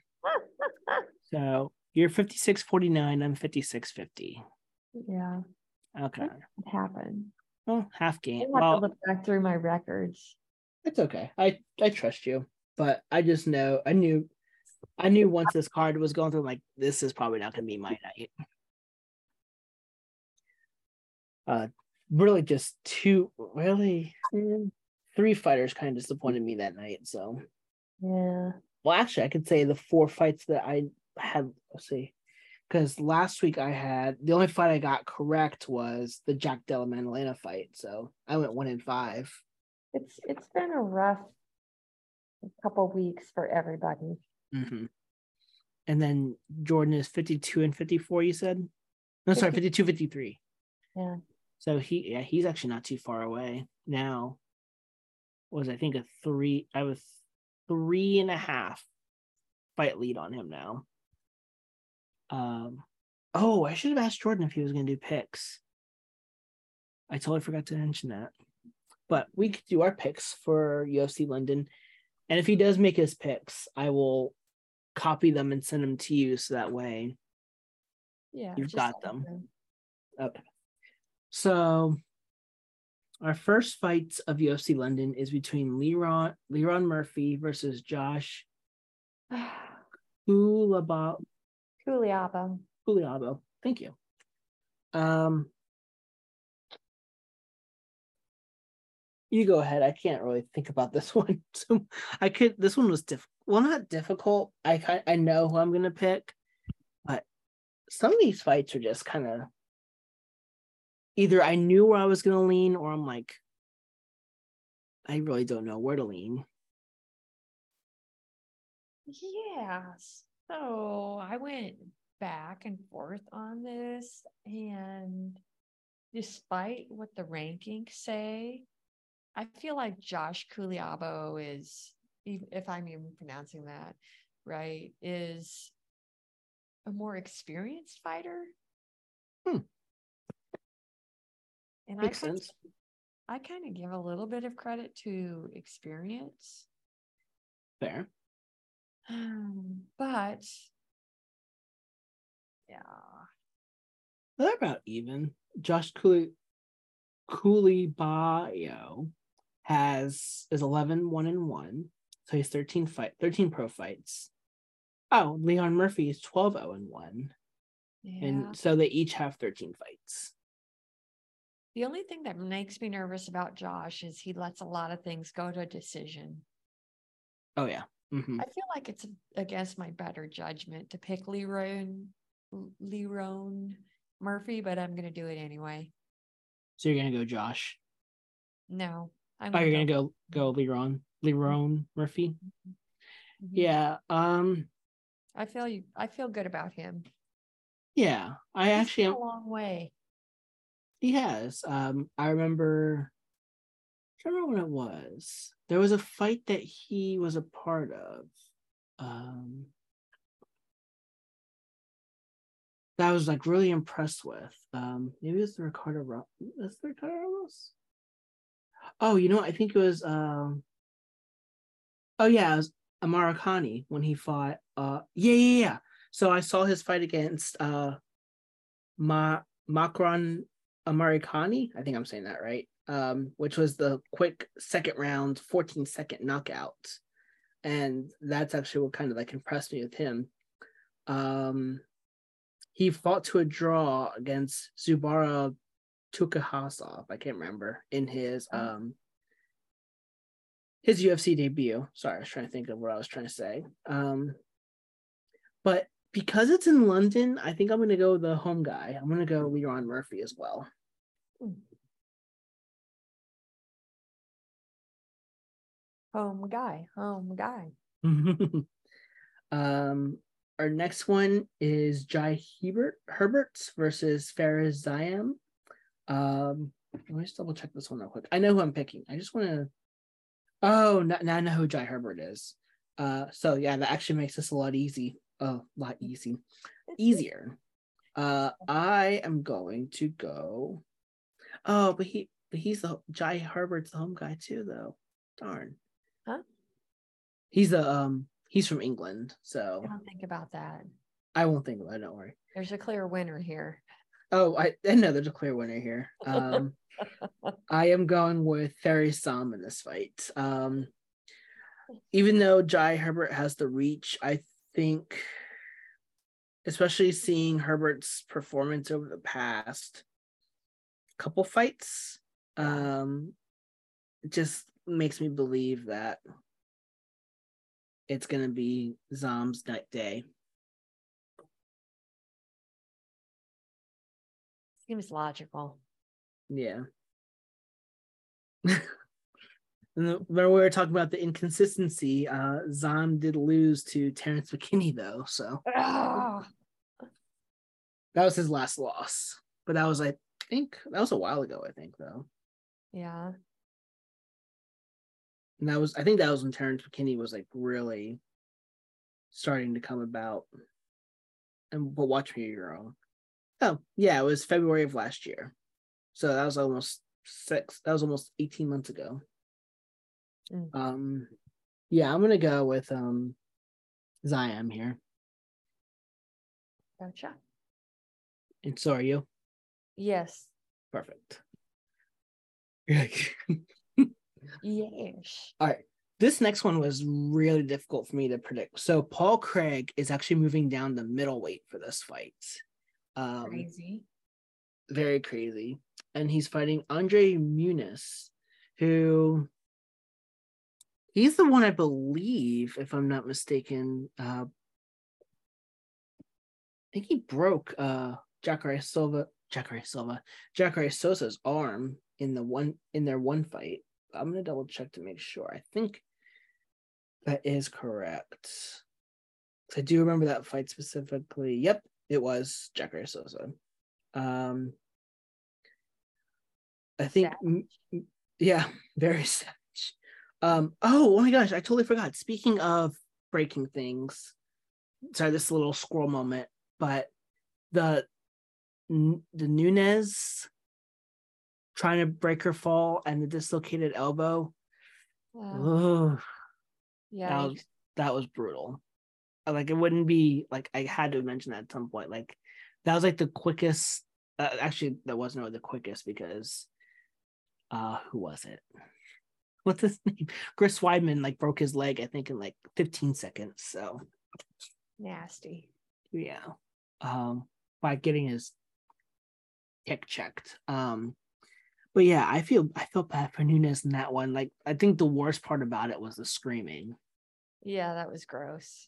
[SPEAKER 2] So you're 5649, I'm 5650.
[SPEAKER 3] Yeah.
[SPEAKER 2] Okay.
[SPEAKER 3] It happened.
[SPEAKER 2] Well, half game.
[SPEAKER 3] I have
[SPEAKER 2] well,
[SPEAKER 3] to look back through my records.
[SPEAKER 2] It's okay. I I trust you, but I just know I knew I knew once this card was going through, I'm like this is probably not going to be my night uh really just two really three fighters kind of disappointed me that night so
[SPEAKER 3] yeah
[SPEAKER 2] well actually i could say the four fights that i had let's see because last week i had the only fight i got correct was the jack della maddalena fight so i went one in five.
[SPEAKER 3] It's it's been a rough couple weeks for everybody.
[SPEAKER 2] Mm-hmm. and then jordan is 52 and 54 you said? No sorry 52 53
[SPEAKER 3] yeah.
[SPEAKER 2] So he yeah, he's actually not too far away now. Was I think a three I was three and a half fight lead on him now. Um oh, I should have asked Jordan if he was gonna do picks. I totally forgot to mention that. But we could do our picks for UFC London. And if he does make his picks, I will copy them and send them to you so that way
[SPEAKER 3] Yeah.
[SPEAKER 2] You've got
[SPEAKER 3] me
[SPEAKER 2] them. Okay. So our first fights of UFC London is between Lerone Lerone Murphy versus Josh Kulaba
[SPEAKER 3] Culiaba.
[SPEAKER 2] Kuliabo. Thank you. Um you go ahead. I can't really think about this one. So I could this one was diff well not difficult. I I know who I'm gonna pick, but some of these fights are just kind of either I knew where I was gonna lean or I'm like I really don't know where to lean.
[SPEAKER 3] Yeah. So I went back and forth on this, and despite what the rankings say, I feel like Josh Kuliabo is, if I'm even pronouncing that right, is a more experienced fighter.
[SPEAKER 2] Hmm.
[SPEAKER 3] And
[SPEAKER 2] Makes
[SPEAKER 3] I kind
[SPEAKER 2] sense.
[SPEAKER 3] I kind of give a little bit of credit to experience.
[SPEAKER 2] Fair.
[SPEAKER 3] Um, but yeah,
[SPEAKER 2] They're about even. Josh Cooley Cooley has is 11 1 and 1. So he's 13 fight 13 pro fights. Oh, Leon Murphy is 12 0 and 1.
[SPEAKER 3] yeah.
[SPEAKER 2] And so they each have 13 fights.
[SPEAKER 3] The only thing that makes me nervous about Josh is he lets a lot of things go to a decision.
[SPEAKER 2] Oh yeah. Mhm.
[SPEAKER 3] I feel like it's against my better judgment to pick Leroy Lerone Murphy, but I'm gonna do it anyway.
[SPEAKER 2] So you're gonna go Josh.
[SPEAKER 3] No, I'm
[SPEAKER 2] Oh, you're gonna go go Lerone. Lerone Murphy.
[SPEAKER 3] Mhm.
[SPEAKER 2] Yeah. Um
[SPEAKER 3] I feel you. I feel good about him.
[SPEAKER 2] yeah. I
[SPEAKER 3] He's
[SPEAKER 2] actually
[SPEAKER 3] a long way.
[SPEAKER 2] He has. Um, I remember. I don't remember when it was. There was a fight that he was a part of. Um, that I was like really impressed with. Um, maybe it's Ricardo. That's the Ricardo Ramos. Oh, you know? I think it was. Um, oh yeah, it was Amirkhani when he fought. Uh, yeah, yeah, yeah. So I saw his fight against uh, Ma Makwan Amirkhani, I think I'm saying that right, um, which was the quick second round, 14 second knockout. And that's actually what kind of like impressed me with him. Um, he fought to a draw against Zubaira Tukhugov, I can't remember, in his
[SPEAKER 3] Oh.
[SPEAKER 2] um his UFC debut. Sorry, I was trying to think of what I was trying to say. Um, but because it's in London, I think I'm gonna go the home guy. I'm gonna go Lerone Murphy as well.
[SPEAKER 3] Home guy, home guy.
[SPEAKER 2] um, our next one is Jai Hebert Herberts versus Fares Ziam. Um, let me just double check this one real quick. I know who I'm picking. I just want to. Oh, now, now I know who Jai Herbert is. Uh, so yeah, that actually makes this a lot easy. A lot easy, easier. Uh, I am going to go. Oh, but he, but he's the Jai Herbert's the home guy too, though. Darn.
[SPEAKER 3] Huh?
[SPEAKER 2] He's a um. He's from England, so
[SPEAKER 3] I don't think about that.
[SPEAKER 2] I won't think about it. Don't worry.
[SPEAKER 3] There's a clear winner here.
[SPEAKER 2] Oh, I, I know there's a clear winner here. Um, I am going with Fares Ziam in this fight. Um, even though Jai Herbert has the reach, I think, especially seeing Herbert's performance over the past couple fights, um, it just makes me believe that it's gonna be Zom's night day.
[SPEAKER 3] Seems logical.
[SPEAKER 2] Yeah. and the, remember we were talking about the inconsistency. Uh Zom did lose to Terrance McKinney though, so
[SPEAKER 3] Ah,
[SPEAKER 2] that was his last loss. But that was I think that was a while ago, I think though.
[SPEAKER 3] yeah.
[SPEAKER 2] And that was I think that was when Terrance McKinney was like really starting to come about. And but watch me you're wrong. Oh, yeah, it was February of last year. So that was almost six that was almost 18 months ago.
[SPEAKER 3] Mm.
[SPEAKER 2] Um yeah, I'm gonna go with um Zion here.
[SPEAKER 3] Gotcha.
[SPEAKER 2] And so are you.
[SPEAKER 3] Yes.
[SPEAKER 2] Perfect.
[SPEAKER 3] Yes.
[SPEAKER 2] All right. This next one was really difficult for me to predict. So Paul Craig is actually moving down the middleweight for this fight. Um,
[SPEAKER 3] Crazy.
[SPEAKER 2] very crazy. And he's fighting Andre Muniz, who he's the one I believe, if I'm not mistaken. Uh, I think he broke uh Jacare Silva, Jacare Silva, Jacare Souza's arm in the one in their one fight. I'm gonna double check to make sure. I think that is correct. I do remember that fight specifically. Yep, it was Jacare Souza. Um, I think, yeah, very savage. Um, oh, oh my gosh, I totally forgot. Speaking of breaking things, sorry, this little squirrel moment, but the the Nunez trying to break her fall and the dislocated elbow.
[SPEAKER 3] Wow. Yeah.
[SPEAKER 2] that was that was brutal. Like it wouldn't be like I had to mention that at some point. Like that was like the quickest. Uh, actually, that wasn't really the quickest because, uh, who was it? What's his name? Chris Weidman like broke his leg. I think in like 15 seconds. So
[SPEAKER 3] Nasty.
[SPEAKER 2] yeah, um, by getting his kick checked. Um, but yeah, I feel I felt bad for Nunez in that one. Like I think the worst part about it was the screaming.
[SPEAKER 3] Yeah, that was gross.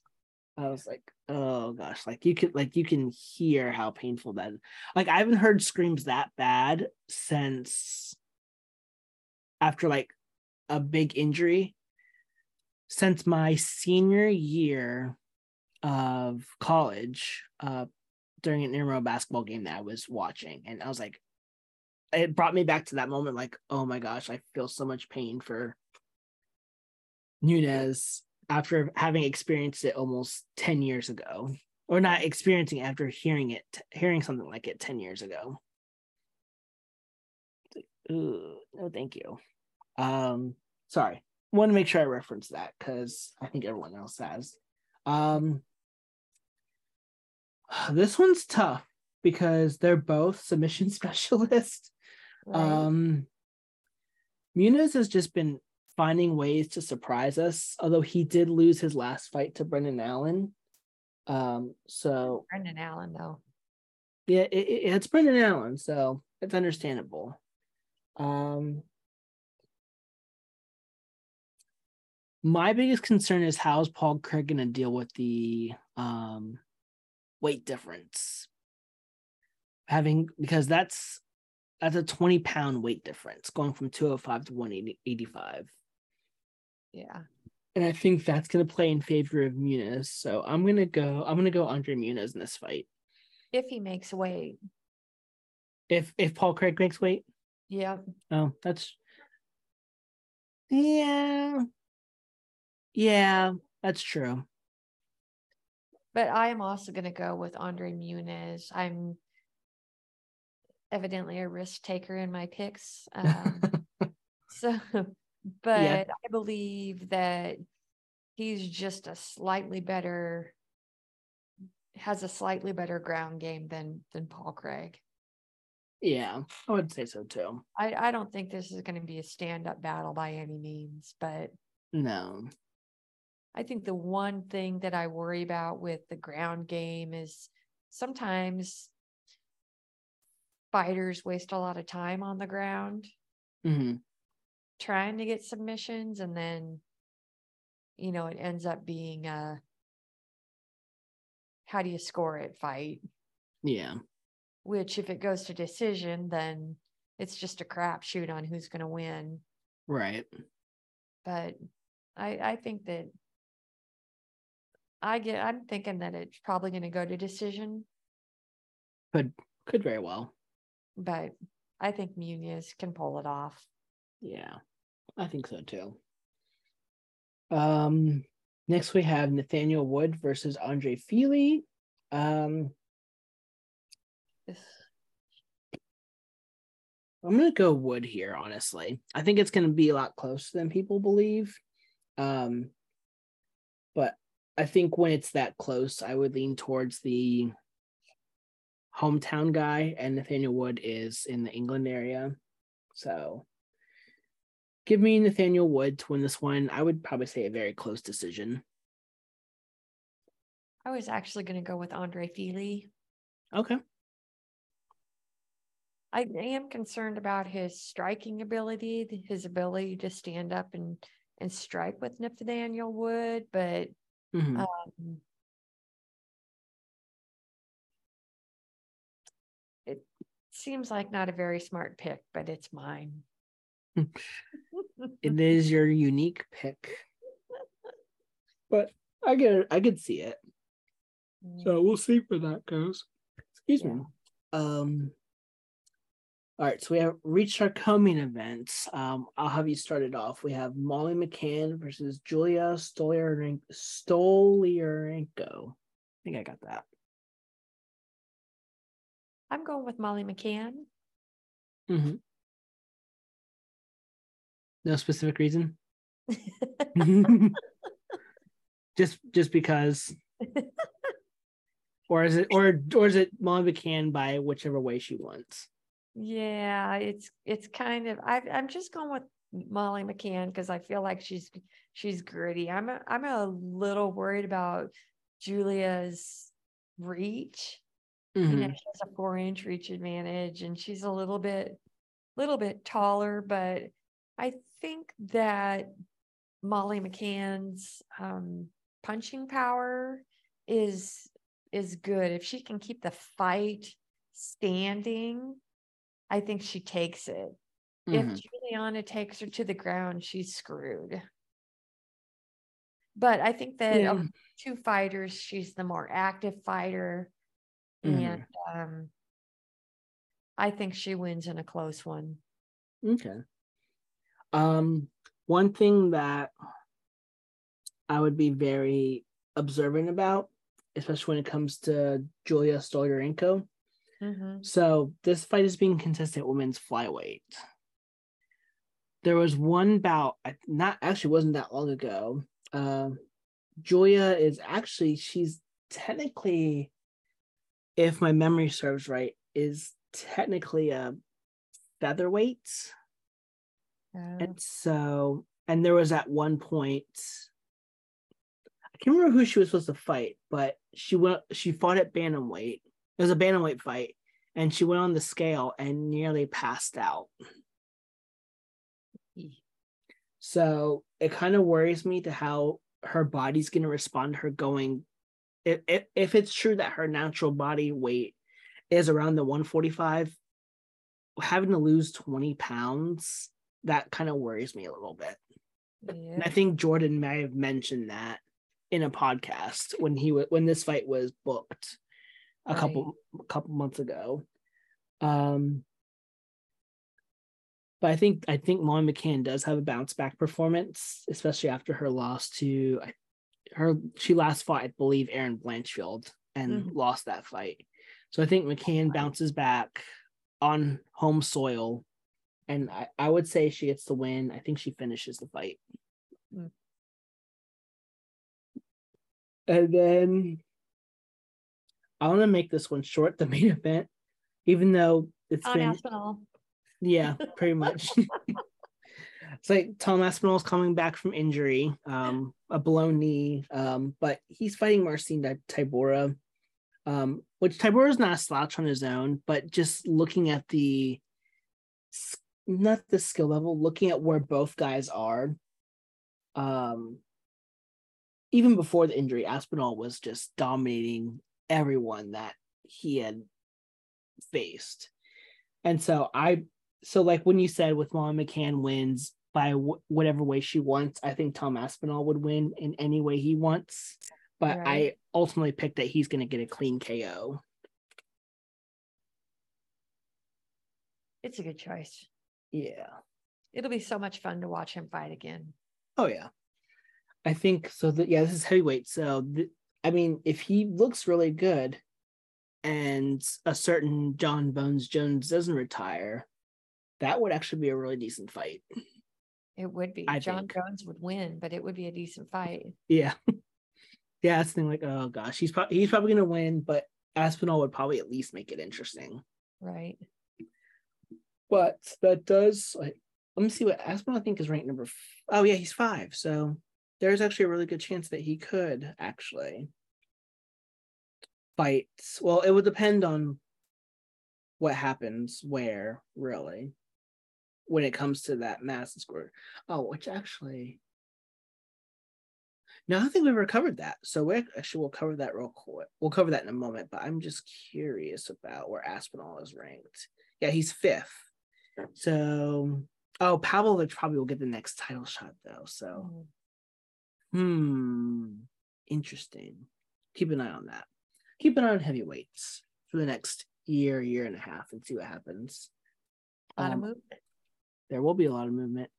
[SPEAKER 2] I was like, oh gosh, like you could like you can hear how painful that like I haven't heard screams that bad since after like a big injury since my senior year of college uh during an intramural basketball game that I was watching. And I was like it brought me back to that moment like oh my gosh I feel so much pain for Nunez after having experienced it almost 10 years ago. Or not experiencing after hearing it hearing something like it 10 years ago. Ooh, no thank you um sorry want to make sure i reference that because i think everyone else has um this one's tough because they're both submission specialists
[SPEAKER 3] Right?
[SPEAKER 2] um Muniz has just been finding ways to surprise us, although he did lose his last fight to Brendan Allen. Um, so
[SPEAKER 3] Brendan Allen, though.
[SPEAKER 2] yeah, it, it- it's Brendan Allen, so it's understandable. Um, my biggest concern is how is Paul Craig going to deal with the um weight difference? Having because that's that's a 20 pound weight difference going from 205 to 185.
[SPEAKER 3] Yeah.
[SPEAKER 2] And I think that's going to play in favor of Muniz. So I'm going to go, I'm going to go Andre Muniz in this fight.
[SPEAKER 3] If he makes weight.
[SPEAKER 2] If, if Paul Craig makes weight,
[SPEAKER 3] Yeah.
[SPEAKER 2] oh, that's, yeah. Yeah, that's true.
[SPEAKER 3] But I am also going to go with Andre Muniz. I'm evidently a risk taker in my picks. Um, so, but I believe that he's just a slightly better, has a slightly better ground game than than Paul Craig.
[SPEAKER 2] yeah, I would say so too.
[SPEAKER 3] I, I don't think this is going to be a stand up battle by any means, but
[SPEAKER 2] No.
[SPEAKER 3] I think the one thing that I worry about with the ground game is sometimes fighters waste a lot of time on the ground
[SPEAKER 2] hmm
[SPEAKER 3] trying to get submissions and then you know it ends up being a how do you score it fight
[SPEAKER 2] Yeah.
[SPEAKER 3] which if it goes to decision then it's just a crapshoot on who's going to win
[SPEAKER 2] Right.
[SPEAKER 3] but I I think that I get I'm thinking that it's probably going to go to decision,
[SPEAKER 2] Could could very well.
[SPEAKER 3] but I think Muniz can pull it off.
[SPEAKER 2] Yeah, I think so too. Um, next we have Nathaniel Wood versus Andre Fili. Um, I'm gonna go Wood here, honestly. I think it's gonna be a lot closer than people believe. Um, I think when it's that close, I would lean towards the hometown guy, and Nathaniel Wood is in the England area. So give me Nathaniel Wood to win this one. I would probably say a very close decision.
[SPEAKER 3] I was actually going to go with Andre Fili.
[SPEAKER 2] Okay.
[SPEAKER 3] I am concerned about his striking ability, his ability to stand up and and strike with Nathaniel Wood, but
[SPEAKER 2] Mhm.
[SPEAKER 3] um, it seems like not a very smart pick, but it's mine.
[SPEAKER 2] it is your unique pick. But I get I could see it. So we'll see where that goes. Excuse me. Um all right, so we have reached our coming events. Um, I'll have you started off. We have Molly McCann versus Julia Stoliarenko. Stoliarenko. I think I got that.
[SPEAKER 3] I'm going with Molly McCann.
[SPEAKER 2] Mhm. No specific reason. just just because. or is it or or is it Molly McCann by whichever way she wants?
[SPEAKER 3] Yeah, it's it's kind of I I'm just going with Molly McCann because I feel like she's she's gritty. I'm a, I'm a little worried about Julia's reach. You know,
[SPEAKER 2] Mhm.
[SPEAKER 3] she has a four inch reach advantage and she's a little bit little bit taller, but I think that Molly McCann's um punching power is is good. If she can keep the fight standing, I think she takes it.
[SPEAKER 2] Mhm.
[SPEAKER 3] If Juliana takes her to the ground, she's screwed. But I think that
[SPEAKER 2] Yeah.
[SPEAKER 3] of two fighters, she's the more active fighter.
[SPEAKER 2] Mhm.
[SPEAKER 3] And um, I think she wins in a close one.
[SPEAKER 2] Okay. Um, one thing that I would be very observant about, especially when it comes to Julia Stoliarenko.
[SPEAKER 3] Mhm.
[SPEAKER 2] So this fight is being contested at women's flyweight. There was one bout, not actually wasn't that long ago. Um, Julia is actually she's technically, if my memory serves right, is technically a featherweight.
[SPEAKER 3] Uh,
[SPEAKER 2] And so, and there was at one point, I can't remember who she was supposed to fight, but she went, she fought at bantamweight. It was a bantamweight fight, and she went on the scale and nearly passed out. So it kind of worries me to how her body's going to respond to her going. If, if if it's true that her natural body weight is around the 145, having to lose 20 pounds, that kind of worries me a little bit. And I think Jordan may have mentioned that in a podcast when he was when this fight was booked a couple a couple months ago. Um but I think I think Molly McCann does have a bounce back performance, especially after her loss to her she last fought, I believe, Erin Blanchfield and
[SPEAKER 3] Mhm.
[SPEAKER 2] lost that fight. So I think McCann bounces back on home soil. And I, I would say she gets the win. I think she finishes the fight.
[SPEAKER 3] Mm.
[SPEAKER 2] And then I want to make this one short, the main event, even though it's
[SPEAKER 3] On
[SPEAKER 2] been
[SPEAKER 3] Aspinall.
[SPEAKER 2] yeah, pretty much. it's like Tom Aspinall's coming back from injury, um, a blown knee, um, but he's fighting Marcin Ty- Tybura, um, which Tybura's not a slouch on his own, but just looking at the not the skill level, looking at where both guys are, um, even before the injury, Aspinall was just dominating everyone that he had faced. And so I, so like when you said with Molly McCann wins by wh- whatever way she wants, I think Tom Aspinall would win in any way he wants. But I ultimately picked that he's going to get a clean KO.
[SPEAKER 3] It's a good choice.
[SPEAKER 2] Yeah.
[SPEAKER 3] It'll be so much fun to watch him fight again.
[SPEAKER 2] Oh yeah. I think so. That yeah, this is heavyweight. So th- I mean, if he looks really good, and a certain John Bones Jones doesn't retire, that would actually be a really decent fight.
[SPEAKER 3] It would be.
[SPEAKER 2] I
[SPEAKER 3] John
[SPEAKER 2] think.
[SPEAKER 3] Jones would win, but it would be a decent fight.
[SPEAKER 2] Yeah. Yeah, it's thing like, oh gosh, he's probably he's probably gonna win, but Aspinall would probably at least make it interesting.
[SPEAKER 3] Right.
[SPEAKER 2] But that does like let me see what Aspinall I think is ranked number. F- oh yeah, he's five. So there's actually a really good chance that he could actually fight. Well, it would depend on what happens where really when it comes to that mass score. Oh, which actually no, I don't think we've recovered that. So we actually we'll cover that real quick. We'll cover that in a moment, but I'm just curious about where Aspinall is ranked. Yeah, he's fifth. So oh Pavlovich probably will get the next title shot though. So
[SPEAKER 3] Mhm.
[SPEAKER 2] Hmm interesting. Keep an eye on that. Keep an eye on heavyweights for the next year, year and a half and see what happens.
[SPEAKER 3] A lot of
[SPEAKER 2] Um,
[SPEAKER 3] movement.
[SPEAKER 2] there will be a lot of movement.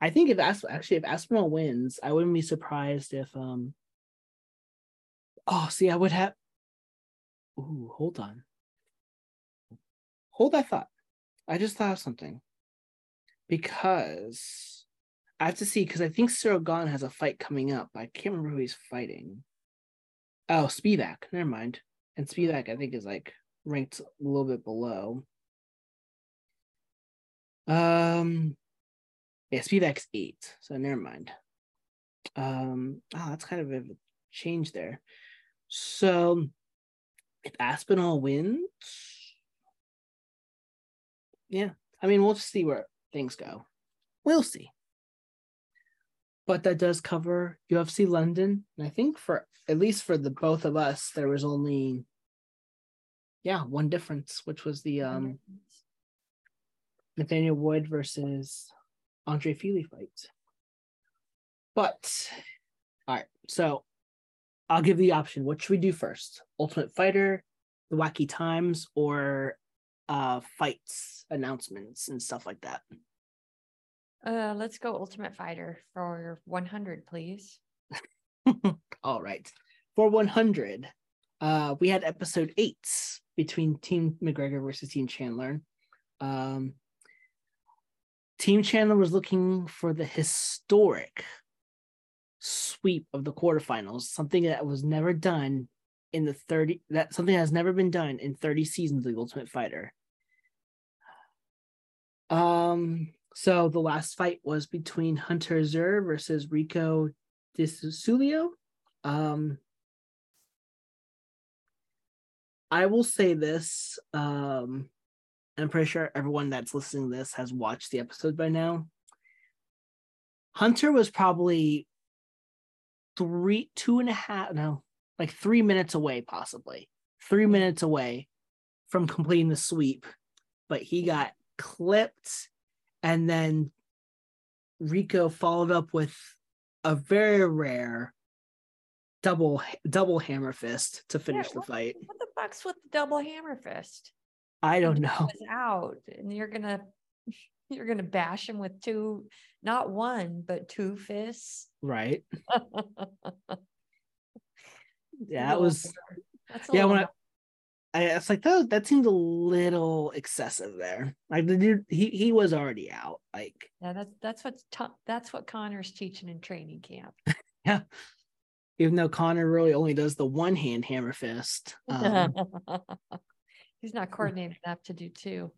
[SPEAKER 2] I think if Asp- actually if Aspinall wins, I wouldn't be surprised if um oh see I would have Ooh, hold on. Hold that thought. I just thought of something. Because I have to see because I think Gane has a fight coming up. I can't remember who he's fighting. Oh, Spivak. Never mind. And Spivak, I think, is like ranked a little bit below. Um, yeah, Spivak's eight, so never mind. Um, oh, that's kind of a change there. So, if Aspinall wins, yeah, I mean, we'll just see where things go. We'll see. But that does cover UFC London, and I think for at least for the both of us, there was only yeah one difference, which was the um Nathaniel Wood versus Andre Fili fight. But all right, so I'll give the option. What should we do first? Ultimate Fighter, the Wacky Times, or uh fights announcements and stuff like that.
[SPEAKER 3] Uh, let's go Ultimate Fighter for 100, please.
[SPEAKER 2] All right. For 100, uh, we had episode eight between Team McGregor versus Team Chandler. Um, Team Chandler was looking for the historic sweep of the quarterfinals, something that was never done in the 30 that something has never been done in 30 seasons of the Ultimate Fighter. Um, so the last fight was between Hunter Azure versus Rico DiSciullo. Um, I will say this. Um, I'm pretty sure everyone that's listening to this has watched the episode by now. Hunter was probably three, two and a half, no, like three minutes away, possibly three minutes away from completing the sweep, but he got clipped, and then Rico followed up with a very rare double double hammer fist to finish
[SPEAKER 3] Yeah,
[SPEAKER 2] the fight.
[SPEAKER 3] What the fuck's with the double hammer fist?
[SPEAKER 2] I don't know.
[SPEAKER 3] was out, and you're gonna you're gonna bash him with two, not one, but two fists.
[SPEAKER 2] Right. Yeah, it was.
[SPEAKER 3] That's a
[SPEAKER 2] yeah, when I, I it's like that that seemed a little excessive there. Like the dude he he was already out. Like
[SPEAKER 3] Yeah, that's that's what to- that's what Conor's teaching in training camp.
[SPEAKER 2] Yeah, even though Conor really only does the one hand hammer fist. Um,
[SPEAKER 3] He's not coordinated enough to do two.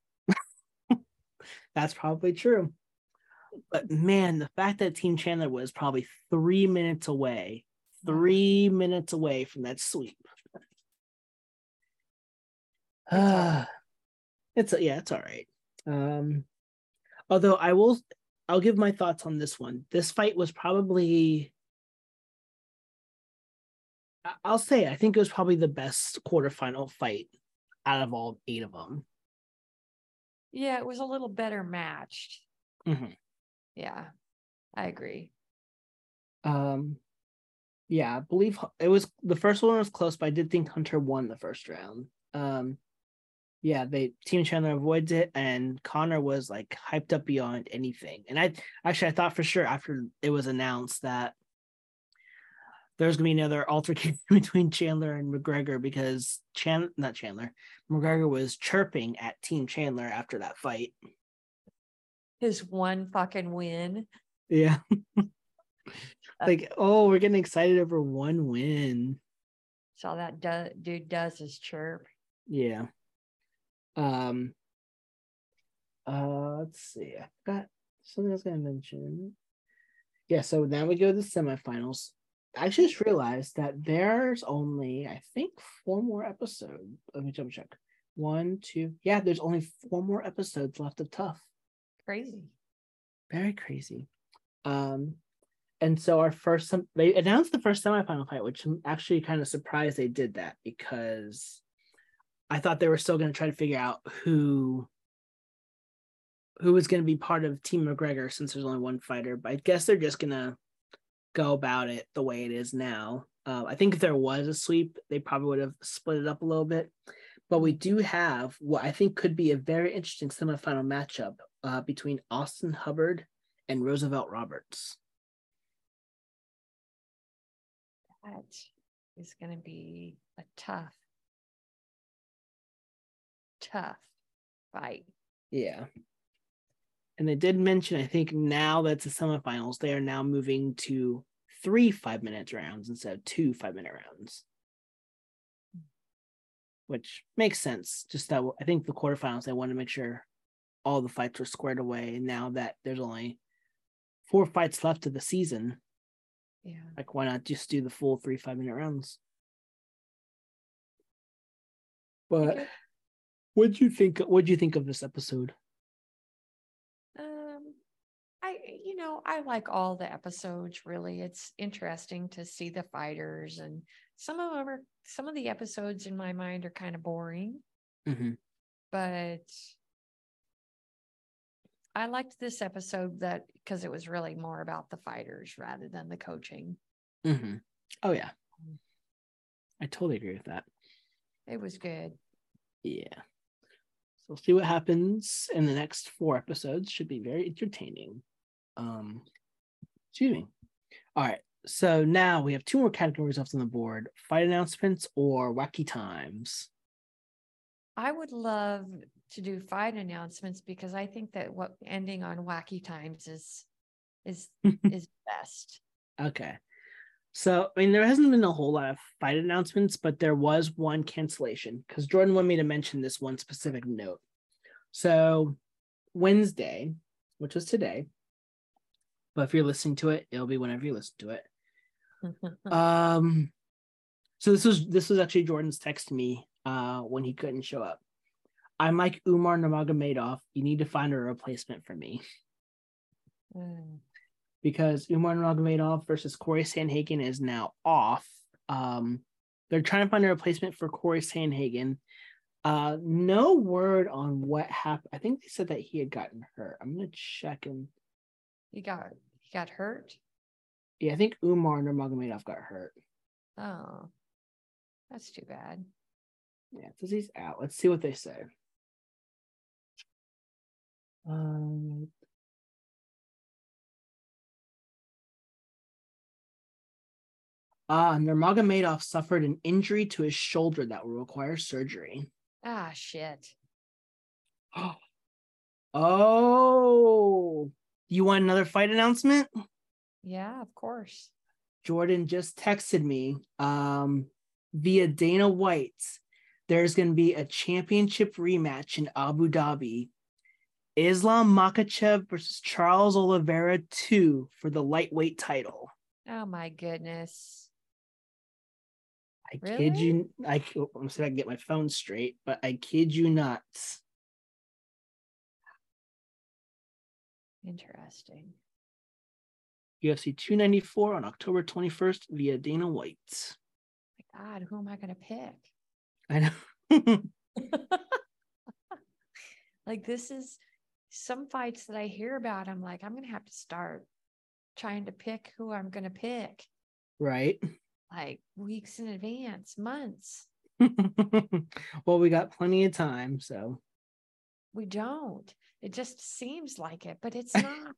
[SPEAKER 2] that's probably true. But man, the fact that Team Chandler was probably three minutes away, three minutes away from that sweep.
[SPEAKER 3] It's.
[SPEAKER 2] Ah, it's yeah, it's all right. Um, although I will, I'll give my thoughts on this one. This fight was probably, I'll say, I think it was probably the best quarterfinal fight out of all eight of them.
[SPEAKER 3] Yeah, it was a little better matched.
[SPEAKER 2] Mhm.
[SPEAKER 3] Yeah, I agree.
[SPEAKER 2] Um, yeah, I believe it was the first one was close, but I did think Hunter won the first round. Um, yeah, they Team Chandler avoids it, and Conor was like hyped up beyond anything. And I actually I thought for sure after it was announced that there's gonna be another altercation between Chandler and McGregor because Chan not Chandler McGregor was chirping at Team Chandler after that fight.
[SPEAKER 3] His one fucking win.
[SPEAKER 2] Yeah. Uh, like, oh, we're getting excited over one win.
[SPEAKER 3] So that do- dude does is chirp.
[SPEAKER 2] Yeah. Um. Uh, let's see. I forgot something I was gonna mention. Yeah, so now we go to the semifinals. I just realized that there's only, I think, four more episodes. Let me double check. One, two. Yeah, there's only four more episodes left of TUF.
[SPEAKER 3] Crazy.
[SPEAKER 2] Very crazy. Um, and so our first, sem- they announced the first semifinal fight, which I'm actually kind of surprised they did that because I thought they were still going to try to figure out who who was going to be part of Team McGregor since there's only one fighter. But I guess they're just going to go about it the way it is now. Uh, I think if there was a sweep, they probably would have split it up a little bit. But we do have what I think could be a very interesting semifinal matchup uh, between Austin Hubbard and Roosevelt Roberts.
[SPEAKER 3] That is going to be a tough, tough fight.
[SPEAKER 2] Yeah. And they did mention, I think now that's the semifinals, they are now moving to three five minute rounds instead of two five minute rounds. Which makes sense. Just that I think the quarterfinals, they wanted to make sure all the fights were squared away. And now that there's only four fights left of the season,
[SPEAKER 3] Yeah.
[SPEAKER 2] like why not just do the full three five minute rounds? But. What'd you think what'd you think of this episode?
[SPEAKER 3] Um, I, you know, I like all the episodes really. It's interesting to see the fighters and some of them are, some of the episodes in my mind are kind of boring,
[SPEAKER 2] Mm-hmm.
[SPEAKER 3] but I liked this episode that because it was really more about the fighters rather than the coaching.
[SPEAKER 2] Mm-hmm. Oh yeah. I totally agree with that.
[SPEAKER 3] It was good.
[SPEAKER 2] Yeah. We'll see what happens in the next four episodes. Should be very entertaining. Um excuse me. All right. So now we have two more categories left on the board: fight announcements or wacky times.
[SPEAKER 3] I would love to do fight announcements because I think that what ending on wacky times is is is best.
[SPEAKER 2] Okay. So, I mean, there hasn't been a whole lot of fight announcements, but there was one cancellation because Jordan wanted me to mention this one specific note. So, Wednesday, which was today, but if you're listening to it, it'll be whenever you listen to it. Um, so this was this was actually Jordan's text to me uh when he couldn't show up. I'm like Umar Nurmagomedov. You need to find a replacement for me
[SPEAKER 3] Mm.
[SPEAKER 2] Because Umar Nurmagomedov versus Cory Sandhagen is now off. Um, they're trying to find a replacement for Cory Sandhagen. Uh, no word on what happened. I think they said that he had gotten hurt. I'm gonna check and
[SPEAKER 3] He got he got hurt.
[SPEAKER 2] yeah, I think Umar Nurmagomedov got hurt.
[SPEAKER 3] Oh, that's too bad.
[SPEAKER 2] Yeah, it says he's out. Let's see what they say. Um, Ah, Nurmagomedov suffered an injury to his shoulder that will require surgery.
[SPEAKER 3] Ah, shit.
[SPEAKER 2] Oh, you want another fight announcement?
[SPEAKER 3] Yeah, of course.
[SPEAKER 2] Jordan just texted me um, via Dana White. There's going to be a championship rematch in Abu Dhabi. Islam Makhachev versus Charles Oliveira 2 for the lightweight title.
[SPEAKER 3] Oh my goodness.
[SPEAKER 2] I kid you. I, oh, I'm sorry I can get my phone straight, but I kid you not.
[SPEAKER 3] Interesting.
[SPEAKER 2] UFC 294 on October 21st via Dana White.
[SPEAKER 3] My God, who am I gonna pick?
[SPEAKER 2] I know.
[SPEAKER 3] like this is some fights that I hear about. I'm like, I'm gonna have to start trying to pick who I'm gonna pick
[SPEAKER 2] right.
[SPEAKER 3] Like weeks in advance, months.
[SPEAKER 2] well, we got plenty of time, so
[SPEAKER 3] We don't. It just seems like it, but it's not.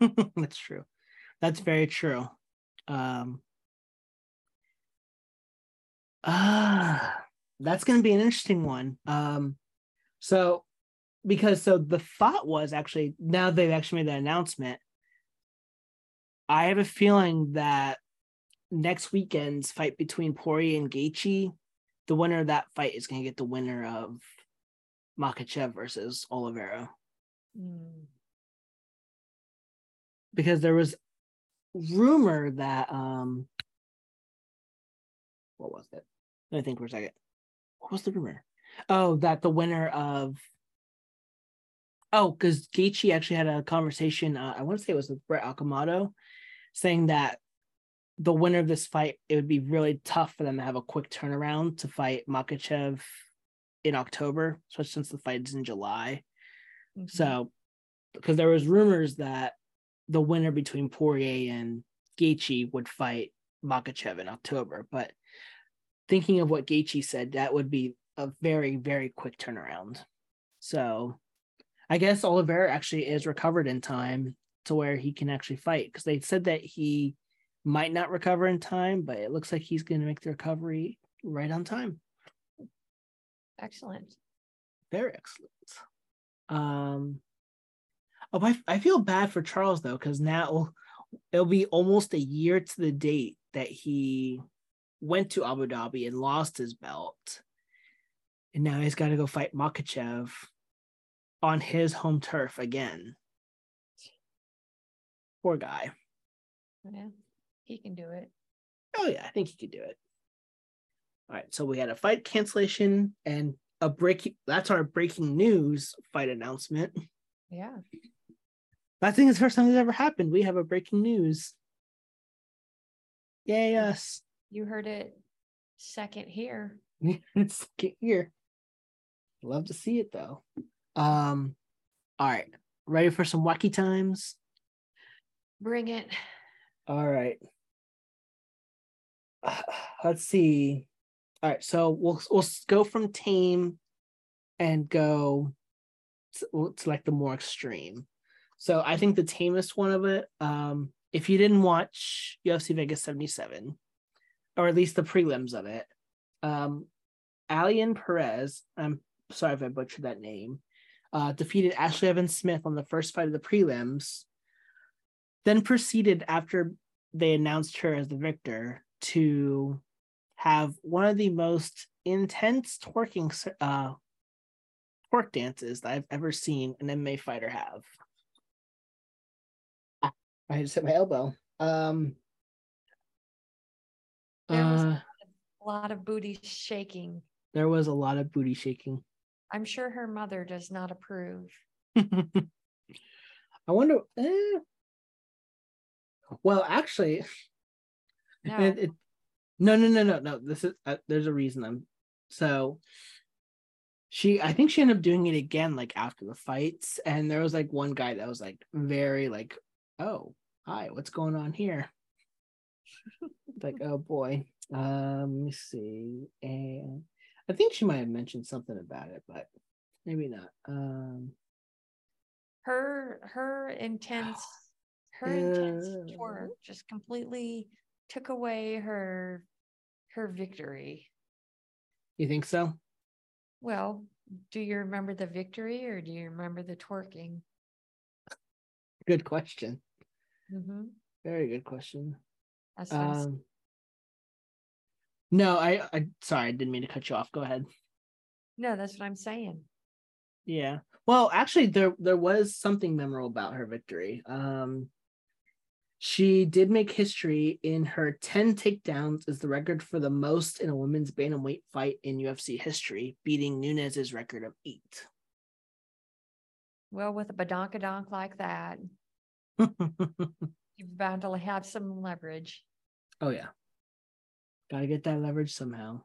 [SPEAKER 2] that's true. That's very true. Um ah that's gonna be an interesting one. Um so because so the thought was actually now they've actually made that announcement. I have a feeling that next weekend's fight between Poirier and Gaethje, the winner of that fight is going to get the winner of Makhachev versus Oliveira.
[SPEAKER 3] Mm.
[SPEAKER 2] Because there was rumor that um what was it? Let me think for a second. What was the rumor? Oh, that the winner of Oh, because Gaethje actually had a conversation. Uh, I want to say it was with Brett Okamoto, saying that the winner of this fight, it would be really tough for them to have a quick turnaround to fight Makhachev in October, especially since the fight is in July.
[SPEAKER 3] Mhm.
[SPEAKER 2] So, because there was rumors that the winner between Poirier and Gaethje would fight Makhachev in October, but thinking of what Gaethje said, that would be a very very quick turnaround. So, I guess Oliveira actually is recovered in time to where he can actually fight because they said that he might not recover in time, but it looks like he's going to make the recovery right on time.
[SPEAKER 3] Excellent.
[SPEAKER 2] Very excellent. Um, oh, I, I feel bad for Charles though, because now it'll be almost a year to the date that he went to Abu Dhabi and lost his belt, and now he's got to go fight Makhachev on his home turf again. Poor guy.
[SPEAKER 3] Yeah, he can do it.
[SPEAKER 2] Oh yeah, I think he could do it. All right, so we had a fight cancellation and a break. That's our breaking news fight announcement.
[SPEAKER 3] Yeah.
[SPEAKER 2] I think it's the first time this ever happened. We have a breaking news. Yay us!
[SPEAKER 3] You heard it second here.
[SPEAKER 2] it's here. Love to see it though. Um, all right, ready for some wacky times?
[SPEAKER 3] Bring it.
[SPEAKER 2] All right. Let's see. All right, so we'll we'll go from tame and go to, like the more extreme. So I think the tamest one of it. Um, if you didn't watch UFC Vegas 77, or at least the prelims of it, um, Ailin Perez, I'm sorry if I butchered that name, uh, defeated Ashlee Evans Smith on the first fight of the prelims, then proceeded after they announced her as the victor to have one of the most intense twerking uh, twerk dances that I've ever seen an MMA fighter have. I just hit my elbow. Um,
[SPEAKER 3] There was
[SPEAKER 2] uh,
[SPEAKER 3] a lot of booty shaking.
[SPEAKER 2] there was a lot of booty shaking.
[SPEAKER 3] I'm sure her mother does not approve.
[SPEAKER 2] I wonder. eh. Well, actually,
[SPEAKER 3] No.
[SPEAKER 2] it, it, no, no, no, no, no. This is uh, there's a reason. I'm so. She, I think she ended up doing it again, like after the fights, and there was like one guy that was like very like, "Oh, hi, what's going on here?" like, oh boy. Um, let me see, and I think she might have mentioned something about it, but maybe not. Um,
[SPEAKER 3] her her intense her intense
[SPEAKER 2] Uh.
[SPEAKER 3] twerk just completely took away her her victory.
[SPEAKER 2] you think so?
[SPEAKER 3] Well, do you remember the victory or do you remember the twerking?
[SPEAKER 2] Good question.
[SPEAKER 3] Mm-hmm.
[SPEAKER 2] Very good question. Um, no, I, I sorry, I didn't mean to cut you off. Go ahead.
[SPEAKER 3] no, that's what I'm saying.
[SPEAKER 2] Yeah. Well, actually, there there was something memorable about her victory. Um, she did make history in her ten takedowns is the record for the most in a women's bantamweight fight in UFC history, beating Nunes's record of eight.
[SPEAKER 3] Well, with a badonkadonk like that, you're bound to have some leverage.
[SPEAKER 2] Oh yeah, gotta get that leverage somehow.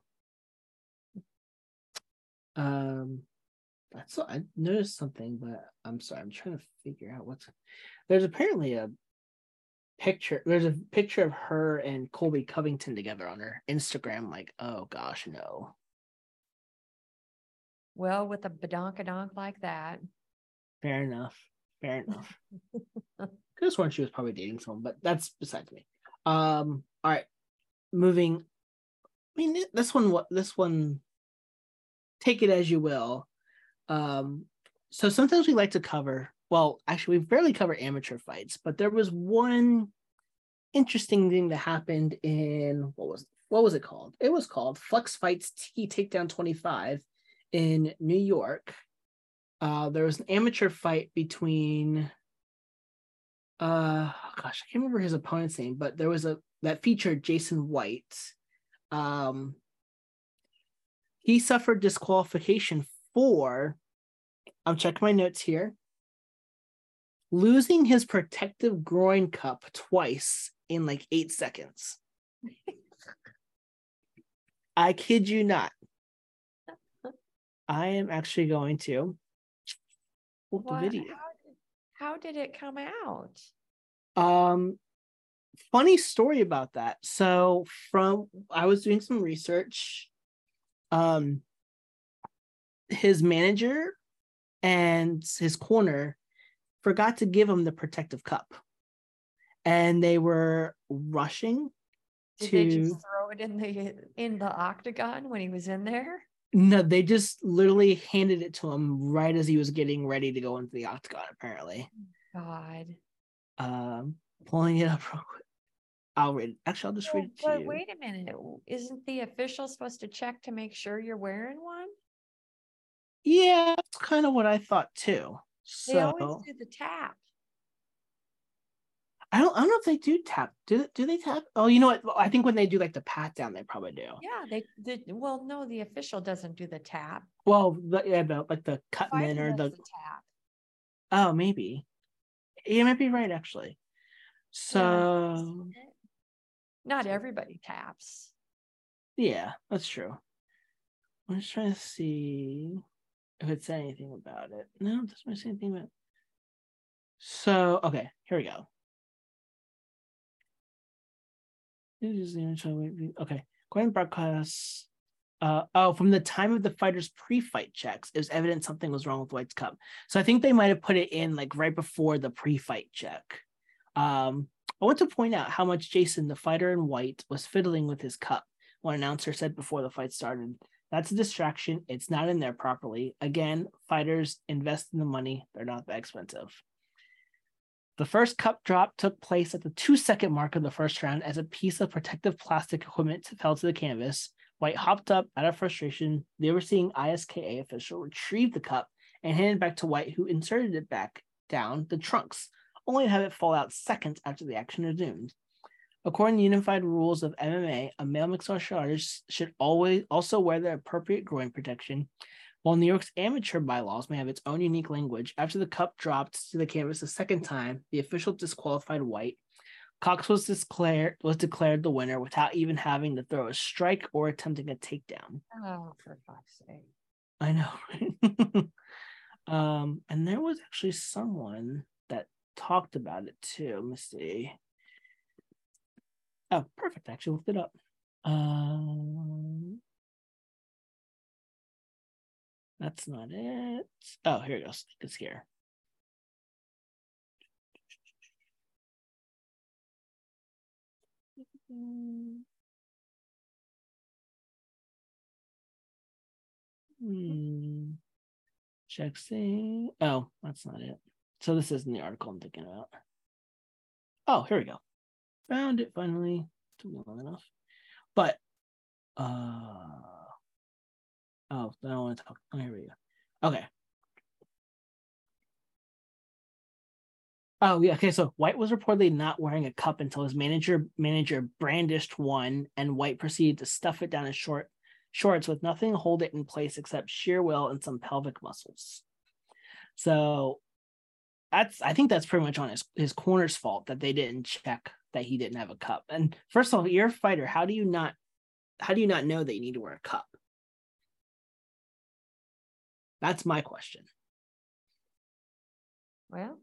[SPEAKER 2] Um, that's I noticed something, but I'm sorry, I'm trying to figure out what's. There's apparently a picture. There's a picture of her and Colby Covington together on her Instagram. Like, oh gosh, no.
[SPEAKER 3] Well, with a badonkadonk like that,
[SPEAKER 2] Fair enough. Fair enough. Could have sworn she was probably dating someone, but that's besides me. Um. All right, moving. I mean, this one. What this one? Take it as you will. Um. So sometimes we like to cover. Well, actually, we barely cover amateur fights, but there was one interesting thing that happened in what was what was it called? It was called Flex Fights T Takedown 25 in New York. Uh, there was an amateur fight between uh gosh, I can't remember his opponent's name, but there was a that featured Jason White. Um he suffered disqualification for I'm checking my notes here. Losing his protective groin cup twice in like eight seconds. I kid you not. I am actually going to
[SPEAKER 3] pull the video. How did, how did it come out?
[SPEAKER 2] Um, funny story about that. So, from I was doing some research. Um, his manager and his corner forgot to give him the protective cup, and they were rushing
[SPEAKER 3] did to they just throw it in the in the octagon when he was in there?
[SPEAKER 2] No, they just literally handed it to him right as he was getting ready to go into the octagon. Apparently,
[SPEAKER 3] God.
[SPEAKER 2] Um, pulling it up real quick. I'll read. Actually, I'll just well, read it to
[SPEAKER 3] but
[SPEAKER 2] you.
[SPEAKER 3] wait a minute. Isn't the official supposed to check to make sure you're wearing one?
[SPEAKER 2] Yeah, that's kind of what I thought too. So,
[SPEAKER 3] they always do the tap.
[SPEAKER 2] I don't. I don't know if they do tap. Do do they tap? Oh, you know what? I think when they do like the pat down, they probably do.
[SPEAKER 3] Yeah, they. The, well, no, the official doesn't do the tap.
[SPEAKER 2] Well, the, yeah, the like the cutman or the, the tap. Oh, maybe. You might be right, actually. So,
[SPEAKER 3] yeah. not everybody taps.
[SPEAKER 2] Yeah, that's true. I'm just trying to see if it said anything about it. No, it doesn't say anything about. It. So, okay, here we go. Okay. Gordon broadcasts. Uh, oh, from the time of the fighters' pre-fight checks, it was evident something was wrong with White's cup. So I think they might have put it in like right before the pre-fight check. Um, I want to point out how much Jason, the fighter in white, was fiddling with his cup. One announcer said before the fight started, "That's a distraction. It's not in there properly." Again, fighters invest in the money; they're not that expensive. The first cup drop took place at the two second mark of the first round as a piece of protective plastic equipment fell to the canvas. White hopped up out of frustration. The overseeing ISKA official retrieved the cup and handed it back to White, who inserted it back down the trunks, only to have it fall out seconds after the action resumed. According to unified rules of MMA, a male mixed martial artist should always also wear the appropriate groin protection while New York's amateur bylaws may have its own unique language, after the cup dropped to the canvas a second time, the official disqualified White. Cox was declared was declared the winner without even having to throw a strike or attempting a takedown.
[SPEAKER 3] Oh, for fuck's sake!
[SPEAKER 2] I know. um, and there was actually someone that talked about it too. Let me see. Oh, perfect. I actually looked it up. Um, that's not it. Oh, here it goes. It's here. Hmm. Check. Oh, that's not it. So this isn't the article I'm thinking about. Oh, here we go. Found it finally. Took me long enough. But uh Oh, I don't want to talk. Oh, here we go. Okay. Oh yeah. Okay. So White was reportedly not wearing a cup until his manager manager brandished one, and White proceeded to stuff it down his short shorts with nothing to hold it in place except sheer will and some pelvic muscles. So that's I think that's pretty much on his his corner's fault that they didn't check that he didn't have a cup. And first of all, you're a fighter. How do you not how do you not know that you need to wear a cup? That's my question.
[SPEAKER 3] Well,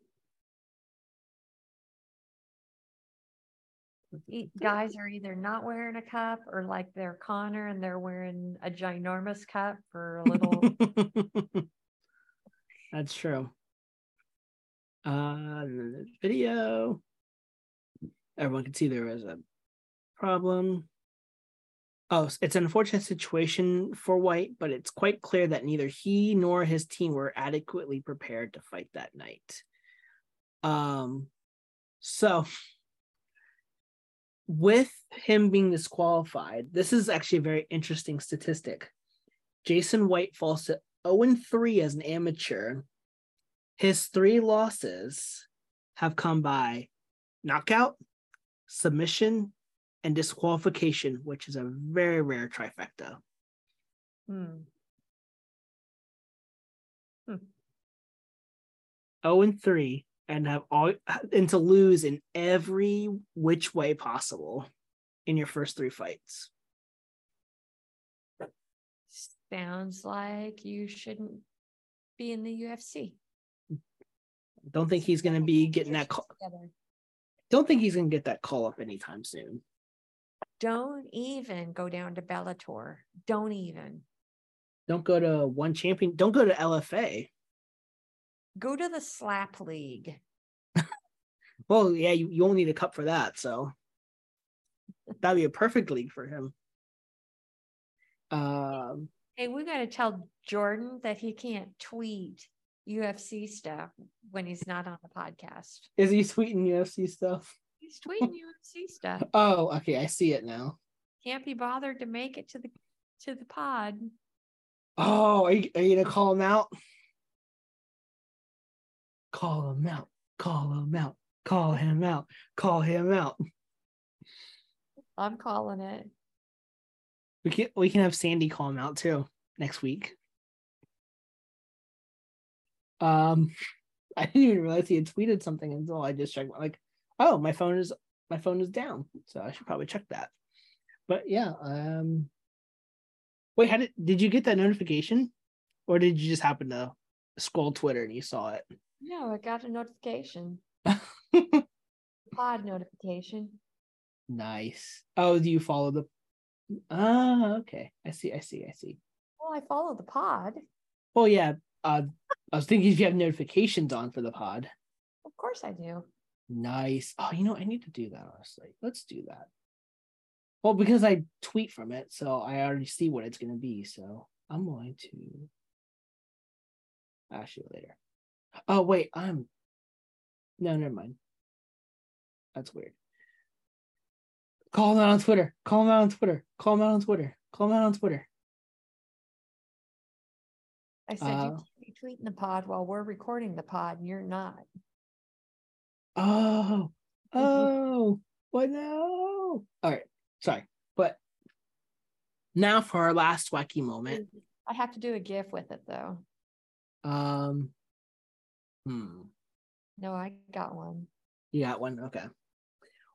[SPEAKER 3] guys are either not wearing a cup or like they're Conor and they're wearing a ginormous cup for a little.
[SPEAKER 2] That's true. Uh, video. Everyone can see there was a problem. Oh, it's an unfortunate situation for White, but it's quite clear that neither he nor his team were adequately prepared to fight that night. Um, so with him being disqualified, this is actually a very interesting statistic. Jason White falls to 0 3 as an amateur. His three losses have come by knockout, submission, and disqualification, which is a very rare trifecta.
[SPEAKER 3] Hmm.
[SPEAKER 2] 0 and 3 and have all and to lose in every which way possible in your first three fights.
[SPEAKER 3] Sounds like you shouldn't be in the UFC.
[SPEAKER 2] Don't think he's going to be getting that call.
[SPEAKER 3] Together.
[SPEAKER 2] Don't think he's going to get that call up anytime soon.
[SPEAKER 3] Don't even go down to Bellator. Don't even.
[SPEAKER 2] Don't go to one champion. Don't go to LFA.
[SPEAKER 3] Go to the slap league.
[SPEAKER 2] Well, yeah, you, you only need a cup for that, so that'd be a perfect league for him. Um,
[SPEAKER 3] Hey, we got to tell Jordan that he can't tweet UFC stuff when he's not on the podcast.
[SPEAKER 2] is he tweeting UFC stuff?
[SPEAKER 3] He's tweeting UFC stuff.
[SPEAKER 2] Oh, okay, I see it now.
[SPEAKER 3] Can't be bothered to make it to the to the pod.
[SPEAKER 2] Oh, are you, are you gonna call him out? Call him out. Call him out. Call him out. Call him out.
[SPEAKER 3] I'm calling it.
[SPEAKER 2] We can we can have Sandy call him out too next week. Um, I didn't even realize he had tweeted something until I just checked. Like, oh, my phone is my phone is down, so I should probably check that. But yeah, um, wait, how did did you get that notification, or did you just happen to scroll Twitter and you saw it?
[SPEAKER 3] No, I got a notification. Pod notification.
[SPEAKER 2] nice. Oh, do you follow the? Ah, okay. I see. I see. I see.
[SPEAKER 3] Well, I follow the pod.
[SPEAKER 2] Well, yeah. Uh, I was thinking if you have notifications on for the pod.
[SPEAKER 3] Of course I do.
[SPEAKER 2] Nice. Oh, you know, I need to do that honestly. Let's do that. Well, because I tweet from it, so I already see what it's gonna be. So I'm going to ask you later. Oh wait, I'm no, never mind. That's weird. Call him out on Twitter. Call him out on Twitter. Call him out on Twitter. Call him out on Twitter.
[SPEAKER 3] I said
[SPEAKER 2] Uh,
[SPEAKER 3] you tweeting the pod while we're recording the pod, and you're not.
[SPEAKER 2] Oh, oh, what no? All right, sorry, but now for our last wacky moment.
[SPEAKER 3] I have to do a GIF with it though.
[SPEAKER 2] Um, hmm,
[SPEAKER 3] No, I got one.
[SPEAKER 2] you got one. Okay.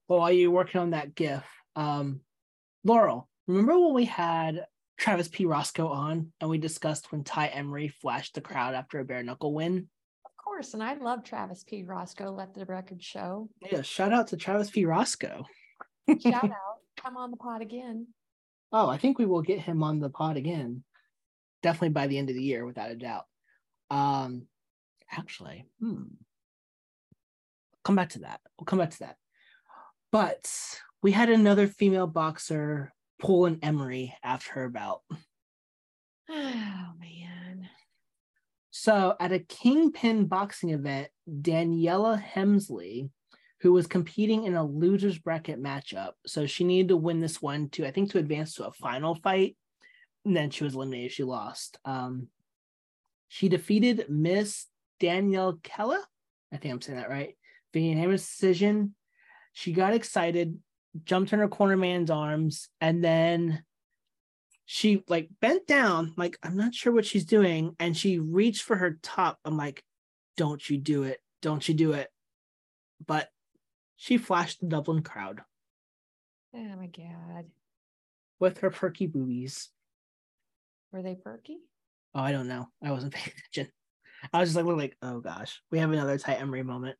[SPEAKER 2] Well, while you're working on that GIF, um, Laurel, remember when we had Travis P. Roscoe on and we discussed when Tai Emery flashed the crowd after a bare knuckle win?
[SPEAKER 3] Of course, and I love Travis P. Roscoe. Let the record show.
[SPEAKER 2] Yeah, shout out to Travis P. Roscoe.
[SPEAKER 3] Shout out, come on the pod again.
[SPEAKER 2] Oh, I think we will get him on the pod again. Definitely by the end of the year, without a doubt. Um, actually, hmm. Come back to that. We'll come back to that. But we had another female boxer pull an Emery after her bout.
[SPEAKER 3] Oh man.
[SPEAKER 2] So at a Kingpin boxing event, Daniella Hemsley, who was competing in a losers bracket matchup, so she needed to win this one to, I think, to advance to a final fight. And then she was eliminated. She lost. Um, she defeated Miss Danielle Kella. I think I'm saying that right. Via unanimous decision. She got excited, jumped in her corner man's arms, and then she like bent down, like I'm not sure what she's doing, and she reached for her top. I'm like, don't you do it, don't you do it. But she flashed the Dublin crowd
[SPEAKER 3] Oh my god.
[SPEAKER 2] with her perky boobies.
[SPEAKER 3] Were they perky?
[SPEAKER 2] Oh, I don't know. I wasn't paying attention. I was just like, like, oh gosh, we have another Tai Emery moment.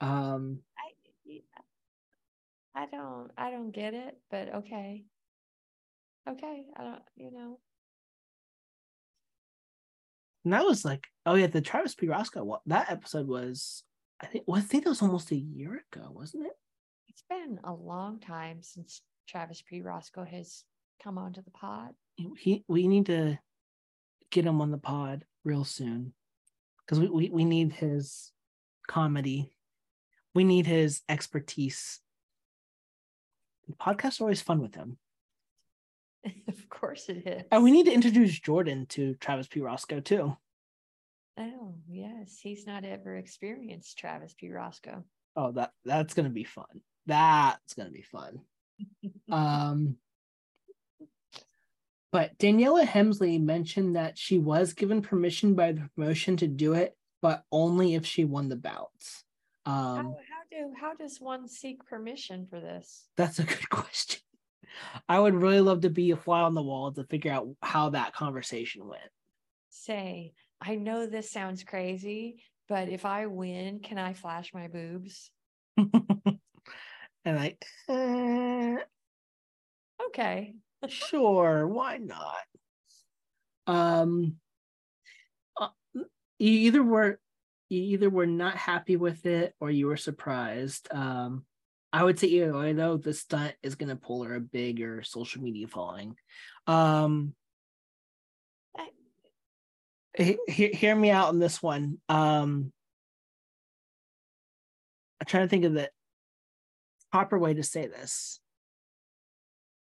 [SPEAKER 2] Um.
[SPEAKER 3] I don't I don't get it, but okay. Okay. I don't you know.
[SPEAKER 2] and that was like, oh yeah, the Travis P. Roscoe. That episode was, I think, well, I think that was almost a year ago, wasn't it?
[SPEAKER 3] It's been a long time since Travis P. Roscoe has come onto the pod.
[SPEAKER 2] he we need to get him on the pod real soon because we, we we need his comedy we need his expertise Podcasts are always fun with him.
[SPEAKER 3] of course it is.
[SPEAKER 2] And we need to introduce Jordan to Travis P. Roscoe too.
[SPEAKER 3] Oh, yes. He's not ever experienced Travis P. Roscoe.
[SPEAKER 2] Oh, that that's gonna be fun. That's gonna be fun. um but Daniella Hemsley mentioned that she was given permission by the promotion to do it, but only if she won the bouts. Um,
[SPEAKER 3] how, how do how does one seek permission for this?
[SPEAKER 2] That's a good question. I would really love to be a fly on the wall to figure out how that conversation went.
[SPEAKER 3] Say, I know this sounds crazy, but if I win, can I flash my boobs?
[SPEAKER 2] and like, eh,
[SPEAKER 3] okay,
[SPEAKER 2] sure, why not? Um, uh, you either were you either were not happy with it or you were surprised. Um, I would say either way though, the stunt is gonna pull her a bigger social media following. Um, he, he, hear me out on this one. Um, I'm trying to think of the proper way to say this,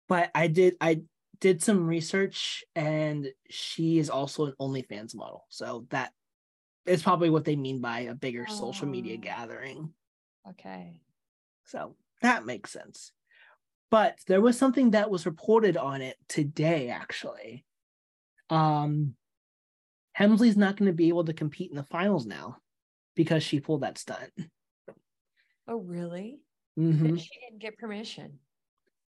[SPEAKER 2] but I did I did some research, and she is also an OnlyFans model, so that is probably what they mean by a bigger social media
[SPEAKER 3] Oh.
[SPEAKER 2] gathering.
[SPEAKER 3] okay.
[SPEAKER 2] So that makes sense. But there was something that was reported on it today, actually. Um, Hemsley's not going to be able to compete in the finals now because she pulled that stunt.
[SPEAKER 3] Oh, really?
[SPEAKER 2] Mhm.
[SPEAKER 3] And she didn't get permission.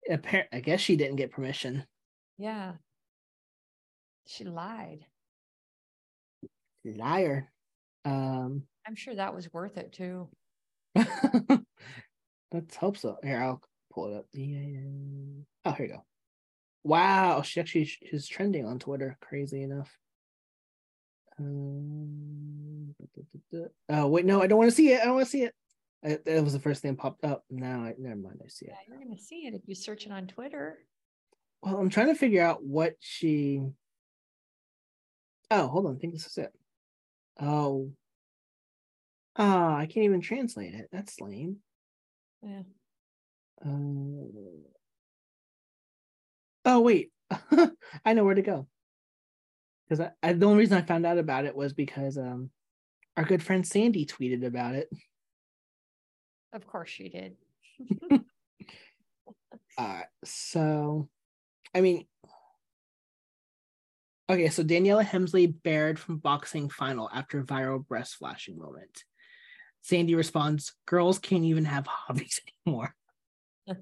[SPEAKER 2] Appar- I guess she didn't get permission.
[SPEAKER 3] Yeah. She lied.
[SPEAKER 2] Liar. Um,
[SPEAKER 3] I'm sure that was worth it too.
[SPEAKER 2] let's hope so. Here, I'll pull it up. Yeah. Oh, here you go. Wow, she actually is trending on Twitter. Crazy enough. Um, oh wait, no, I don't want to see it. I don't want to see it. It, it was the first thing that popped up. Now, I, never mind. I see it.
[SPEAKER 3] Yeah, you're gonna see it if you search it on Twitter.
[SPEAKER 2] Well, I'm trying to figure out what she. Oh, hold on. I think this is it. Oh. Ah, I can't even translate it. That's lame.
[SPEAKER 3] Yeah.
[SPEAKER 2] Um, oh wait, I know where to go. Because I, I, the only reason I found out about it was because um, our good friend Sandy tweeted about it.
[SPEAKER 3] Of course she did.
[SPEAKER 2] Uh, so, I mean, okay, so Daniella Hemsley barred from boxing final after viral breast flashing moment. Sandy responds, "Girls can't even have hobbies anymore."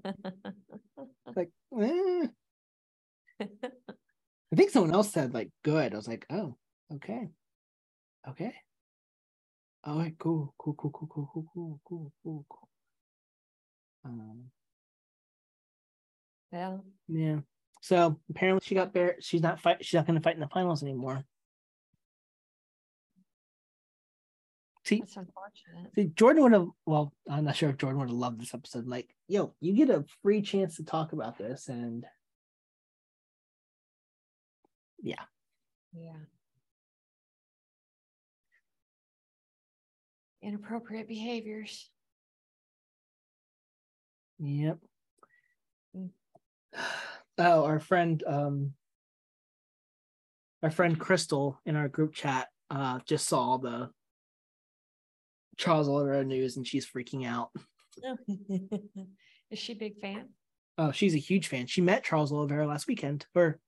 [SPEAKER 2] Like, eh. I think someone else said like good. I was like, oh, okay, okay. All right, cool, cool, cool, cool, cool, cool, cool, cool, cool, cool. Um,
[SPEAKER 3] well,
[SPEAKER 2] yeah. So apparently she got bare. She's not fight. She's not going to fight in the finals anymore. See,
[SPEAKER 3] that's unfortunate.
[SPEAKER 2] see, Jordan would have. Well, I'm not sure if Jordan would have loved this episode. Like, yo, you get a free chance to talk about this, and yeah,
[SPEAKER 3] Yeah. Inappropriate behaviors.
[SPEAKER 2] Yep.
[SPEAKER 3] Mm.
[SPEAKER 2] Oh, our friend, um, our friend Crystal in our group chat, uh, just saw the Charles Oliveira news and she's freaking out.
[SPEAKER 3] Is she a big fan?
[SPEAKER 2] Oh, she's a huge fan. She met Charles Oliveira last weekend or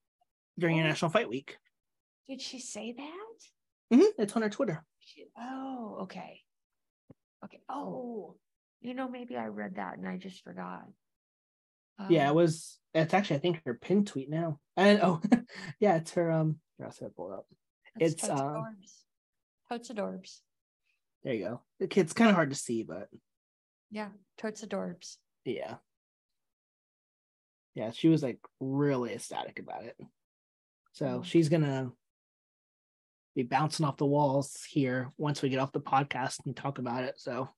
[SPEAKER 2] during
[SPEAKER 3] Oh.
[SPEAKER 2] International Fight Week.
[SPEAKER 3] Did she say that?
[SPEAKER 2] Mhm, It's on her Twitter.
[SPEAKER 3] She, oh, okay. Okay. Oh, you know, maybe I read that and I just forgot.
[SPEAKER 2] Yeah, it
[SPEAKER 3] Um,
[SPEAKER 2] was. It's actually I think her pin tweet now. And oh, yeah, it's her. Um, I'll pull it up.
[SPEAKER 3] that's
[SPEAKER 2] it's,
[SPEAKER 3] Totes
[SPEAKER 2] uh,
[SPEAKER 3] Adorbs. Totes Adorbs.
[SPEAKER 2] There you go. It's kind of hard to see, but
[SPEAKER 3] Yeah, Totes Adorbs.
[SPEAKER 2] yeah, yeah, she was like really ecstatic about it. So
[SPEAKER 3] Mm.
[SPEAKER 2] she's gonna be bouncing off the walls here once we get off the podcast and talk about it. So,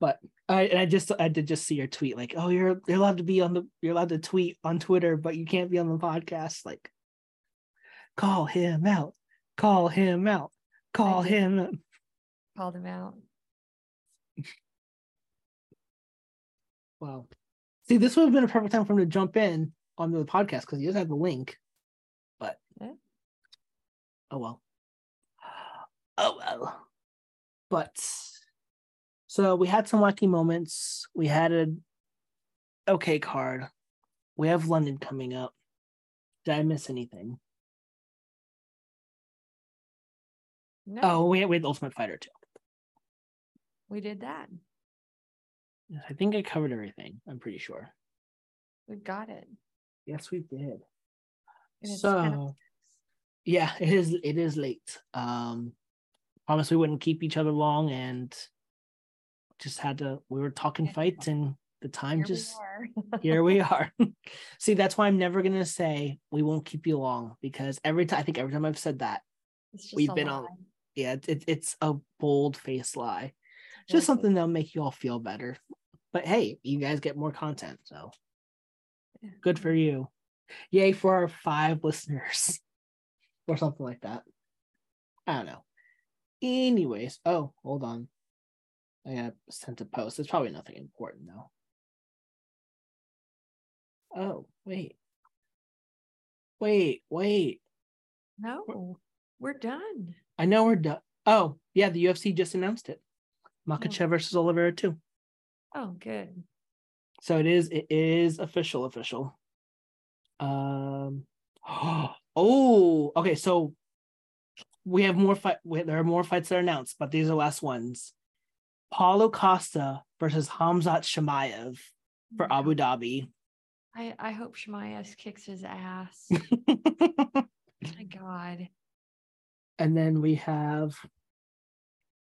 [SPEAKER 2] but I and I just I did just see your tweet like, "Oh, you're you're allowed to be on the you're allowed to tweet on Twitter, but you can't be on the podcast." Like, call him out, call him out, call him. Out.
[SPEAKER 3] Called him out.
[SPEAKER 2] Well, see, this would have been a perfect time for him to jump in on the podcast because he does have the link. But
[SPEAKER 3] Yeah.
[SPEAKER 2] oh well. Oh well. But so we had some wacky moments. We had an okay card. We have London coming up. Did I miss anything?
[SPEAKER 3] No,
[SPEAKER 2] Oh, we had, we had Ultimate Fighter too.
[SPEAKER 3] we did that.
[SPEAKER 2] I think I covered everything. I'm pretty sure.
[SPEAKER 3] We got it.
[SPEAKER 2] Yes, we did. So
[SPEAKER 3] 10 of
[SPEAKER 2] yeah, it is it is late. Um promised we wouldn't keep each other long and just had to we were talking fights and the time
[SPEAKER 3] Here
[SPEAKER 2] just
[SPEAKER 3] are.
[SPEAKER 2] here we are. See, that's why I'm never gonna say we won't keep you long because every time I think every time I've said that, we've been on- yeah, it, it, it's a bold faced lie. Just
[SPEAKER 3] Exactly.
[SPEAKER 2] something that'll make you all feel better. But hey, you guys get more content, so good for you. Yay for our five listeners. or something like that. I don't know. Anyways, oh, hold on. I got sent a post. It's probably nothing important though. Oh, wait. Wait, wait.
[SPEAKER 3] No, we're done.
[SPEAKER 2] I know we're done. Oh, yeah, the UFC just announced it. Makhachev versus Oliveira too.
[SPEAKER 3] Oh, good.
[SPEAKER 2] So it is it is official official. Um oh okay, so we have more fight we, there are more fights that are announced, but these are the last ones. Paulo Costa versus Khamzat Chimaev for Abu Dhabi.
[SPEAKER 3] I, I hope Shemaev kicks his ass. My God.
[SPEAKER 2] and then we have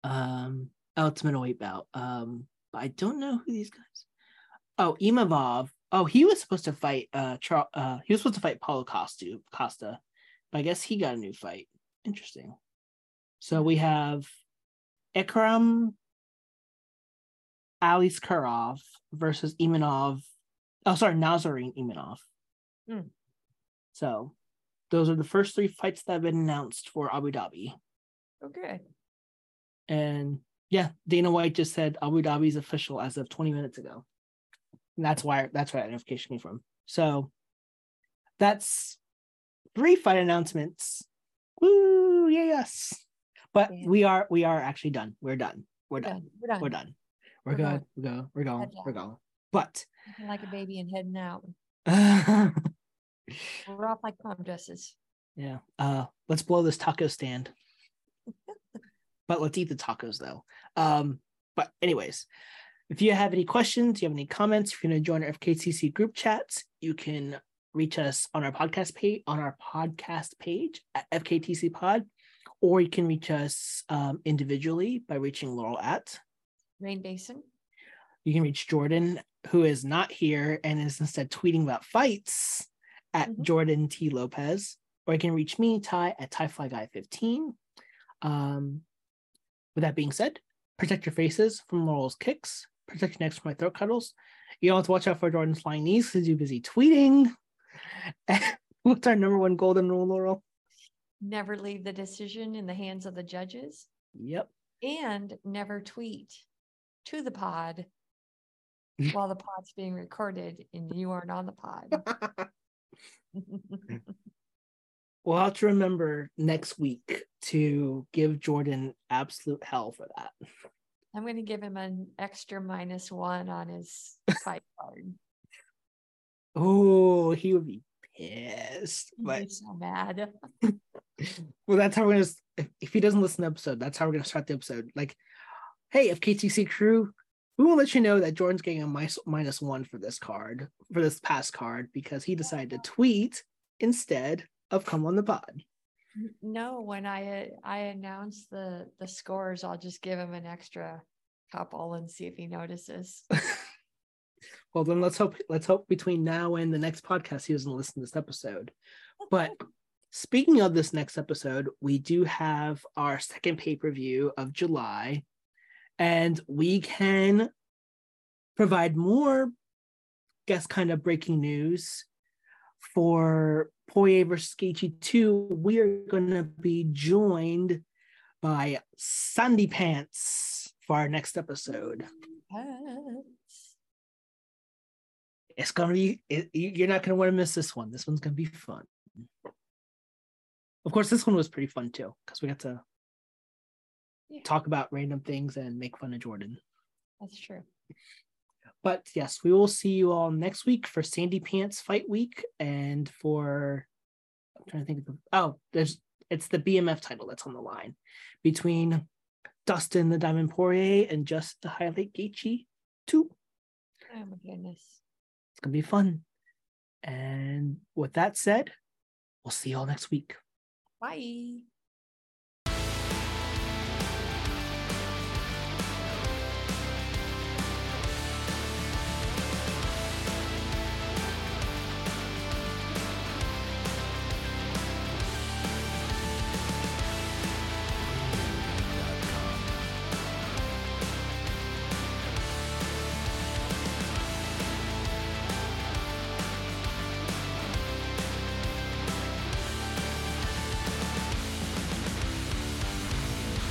[SPEAKER 2] um it's middleweight bout. Um but I don't know who these guys. Oh, Imavov. Oh, he was supposed to fight uh, Char- uh he was supposed to fight Paulo Costa Costa, but I guess he got a new fight. Interesting. So we have Ikram Aliskerov versus Imanov. Oh, sorry, Nassourdine Imanov.
[SPEAKER 3] Hmm.
[SPEAKER 2] So those are the first three fights that have been announced for Abu Dhabi.
[SPEAKER 3] Okay.
[SPEAKER 2] And yeah, Dana White just said Abu Dhabi's official as of 20 minutes ago. And that's why that's where that notification came from. So that's three fight announcements. Woo, yes. But
[SPEAKER 3] Yeah.
[SPEAKER 2] we are we are actually done. We're done. We're
[SPEAKER 3] We're
[SPEAKER 2] done.
[SPEAKER 3] done. We're done.
[SPEAKER 2] We're done. We're
[SPEAKER 3] We're
[SPEAKER 2] good.
[SPEAKER 3] going.
[SPEAKER 2] We're going. We're going. We're going. But
[SPEAKER 3] like a baby and heading out. We're off like prom dresses.
[SPEAKER 2] Yeah. Uh let's blow this taco stand. but let's eat the tacos though. Um, but anyways, if you have any questions, you have any comments, if you're gonna join our FKTC group chats, you can reach us on our podcast page on our podcast page at FKTC Pod, or you can reach us um, individually by reaching Laurel at.
[SPEAKER 3] Rain Basin.
[SPEAKER 2] You can reach Jordan, who is not here and is instead tweeting about fights at
[SPEAKER 3] Mhm.
[SPEAKER 2] Jordan T. Lopez, or you can reach me, Ty, at TyFlyGuy15. Um, with that being said, protect your faces from Laurel's kicks, protect your necks from my throat cuddles. You don't have to watch out for Jordan's flying knees because you're busy tweeting. What's our number one golden rule, Laurel?
[SPEAKER 3] Never leave the decision in the hands of the judges
[SPEAKER 2] Yep.
[SPEAKER 3] and never tweet to the pod while the pod's being recorded and you aren't on the pod.
[SPEAKER 2] We'll have to remember next week to give Jordan absolute hell for that.
[SPEAKER 3] I'm going to give him an extra minus one on his fight card.
[SPEAKER 2] Oh, he would be pissed.
[SPEAKER 3] He'd
[SPEAKER 2] But
[SPEAKER 3] be so mad.
[SPEAKER 2] well, that's how we're gonna. If, if he doesn't listen to the episode, that's how we're gonna start the episode. Like, hey, FKTC crew, we will let you know that Jordan's getting a minus minus one for this card for this past card because he decided to tweet instead of come on the pod.
[SPEAKER 3] No, when I I announce the the scores, I'll just give him an extra couple and see if he notices.
[SPEAKER 2] Well, then let's hope let's hope between now and the next podcast he doesn't listen to this episode. But speaking of this next episode, we do have our second pay per view of July, and we can provide more, guess, kind of breaking news for Poirier versus Gaethje 2. We are going to be joined by Sandy Pants for our next episode. It's gonna be. It, you're not gonna want to miss this one. This one's gonna be fun. Of course, this one was pretty fun too because we got to
[SPEAKER 3] Yeah.
[SPEAKER 2] talk about random things and make fun of Jordan.
[SPEAKER 3] That's true.
[SPEAKER 2] But yes, we will see you all next week for Sandy Pants Fight Week and for I'm trying to think of the oh, there's it's the BMF title that's on the line between Dustin the Diamond Poirier and Justin the Highlight Gaethje two.
[SPEAKER 3] Oh my goodness.
[SPEAKER 2] It's gonna be fun. And with that said, we'll see you all next week.
[SPEAKER 3] Bye.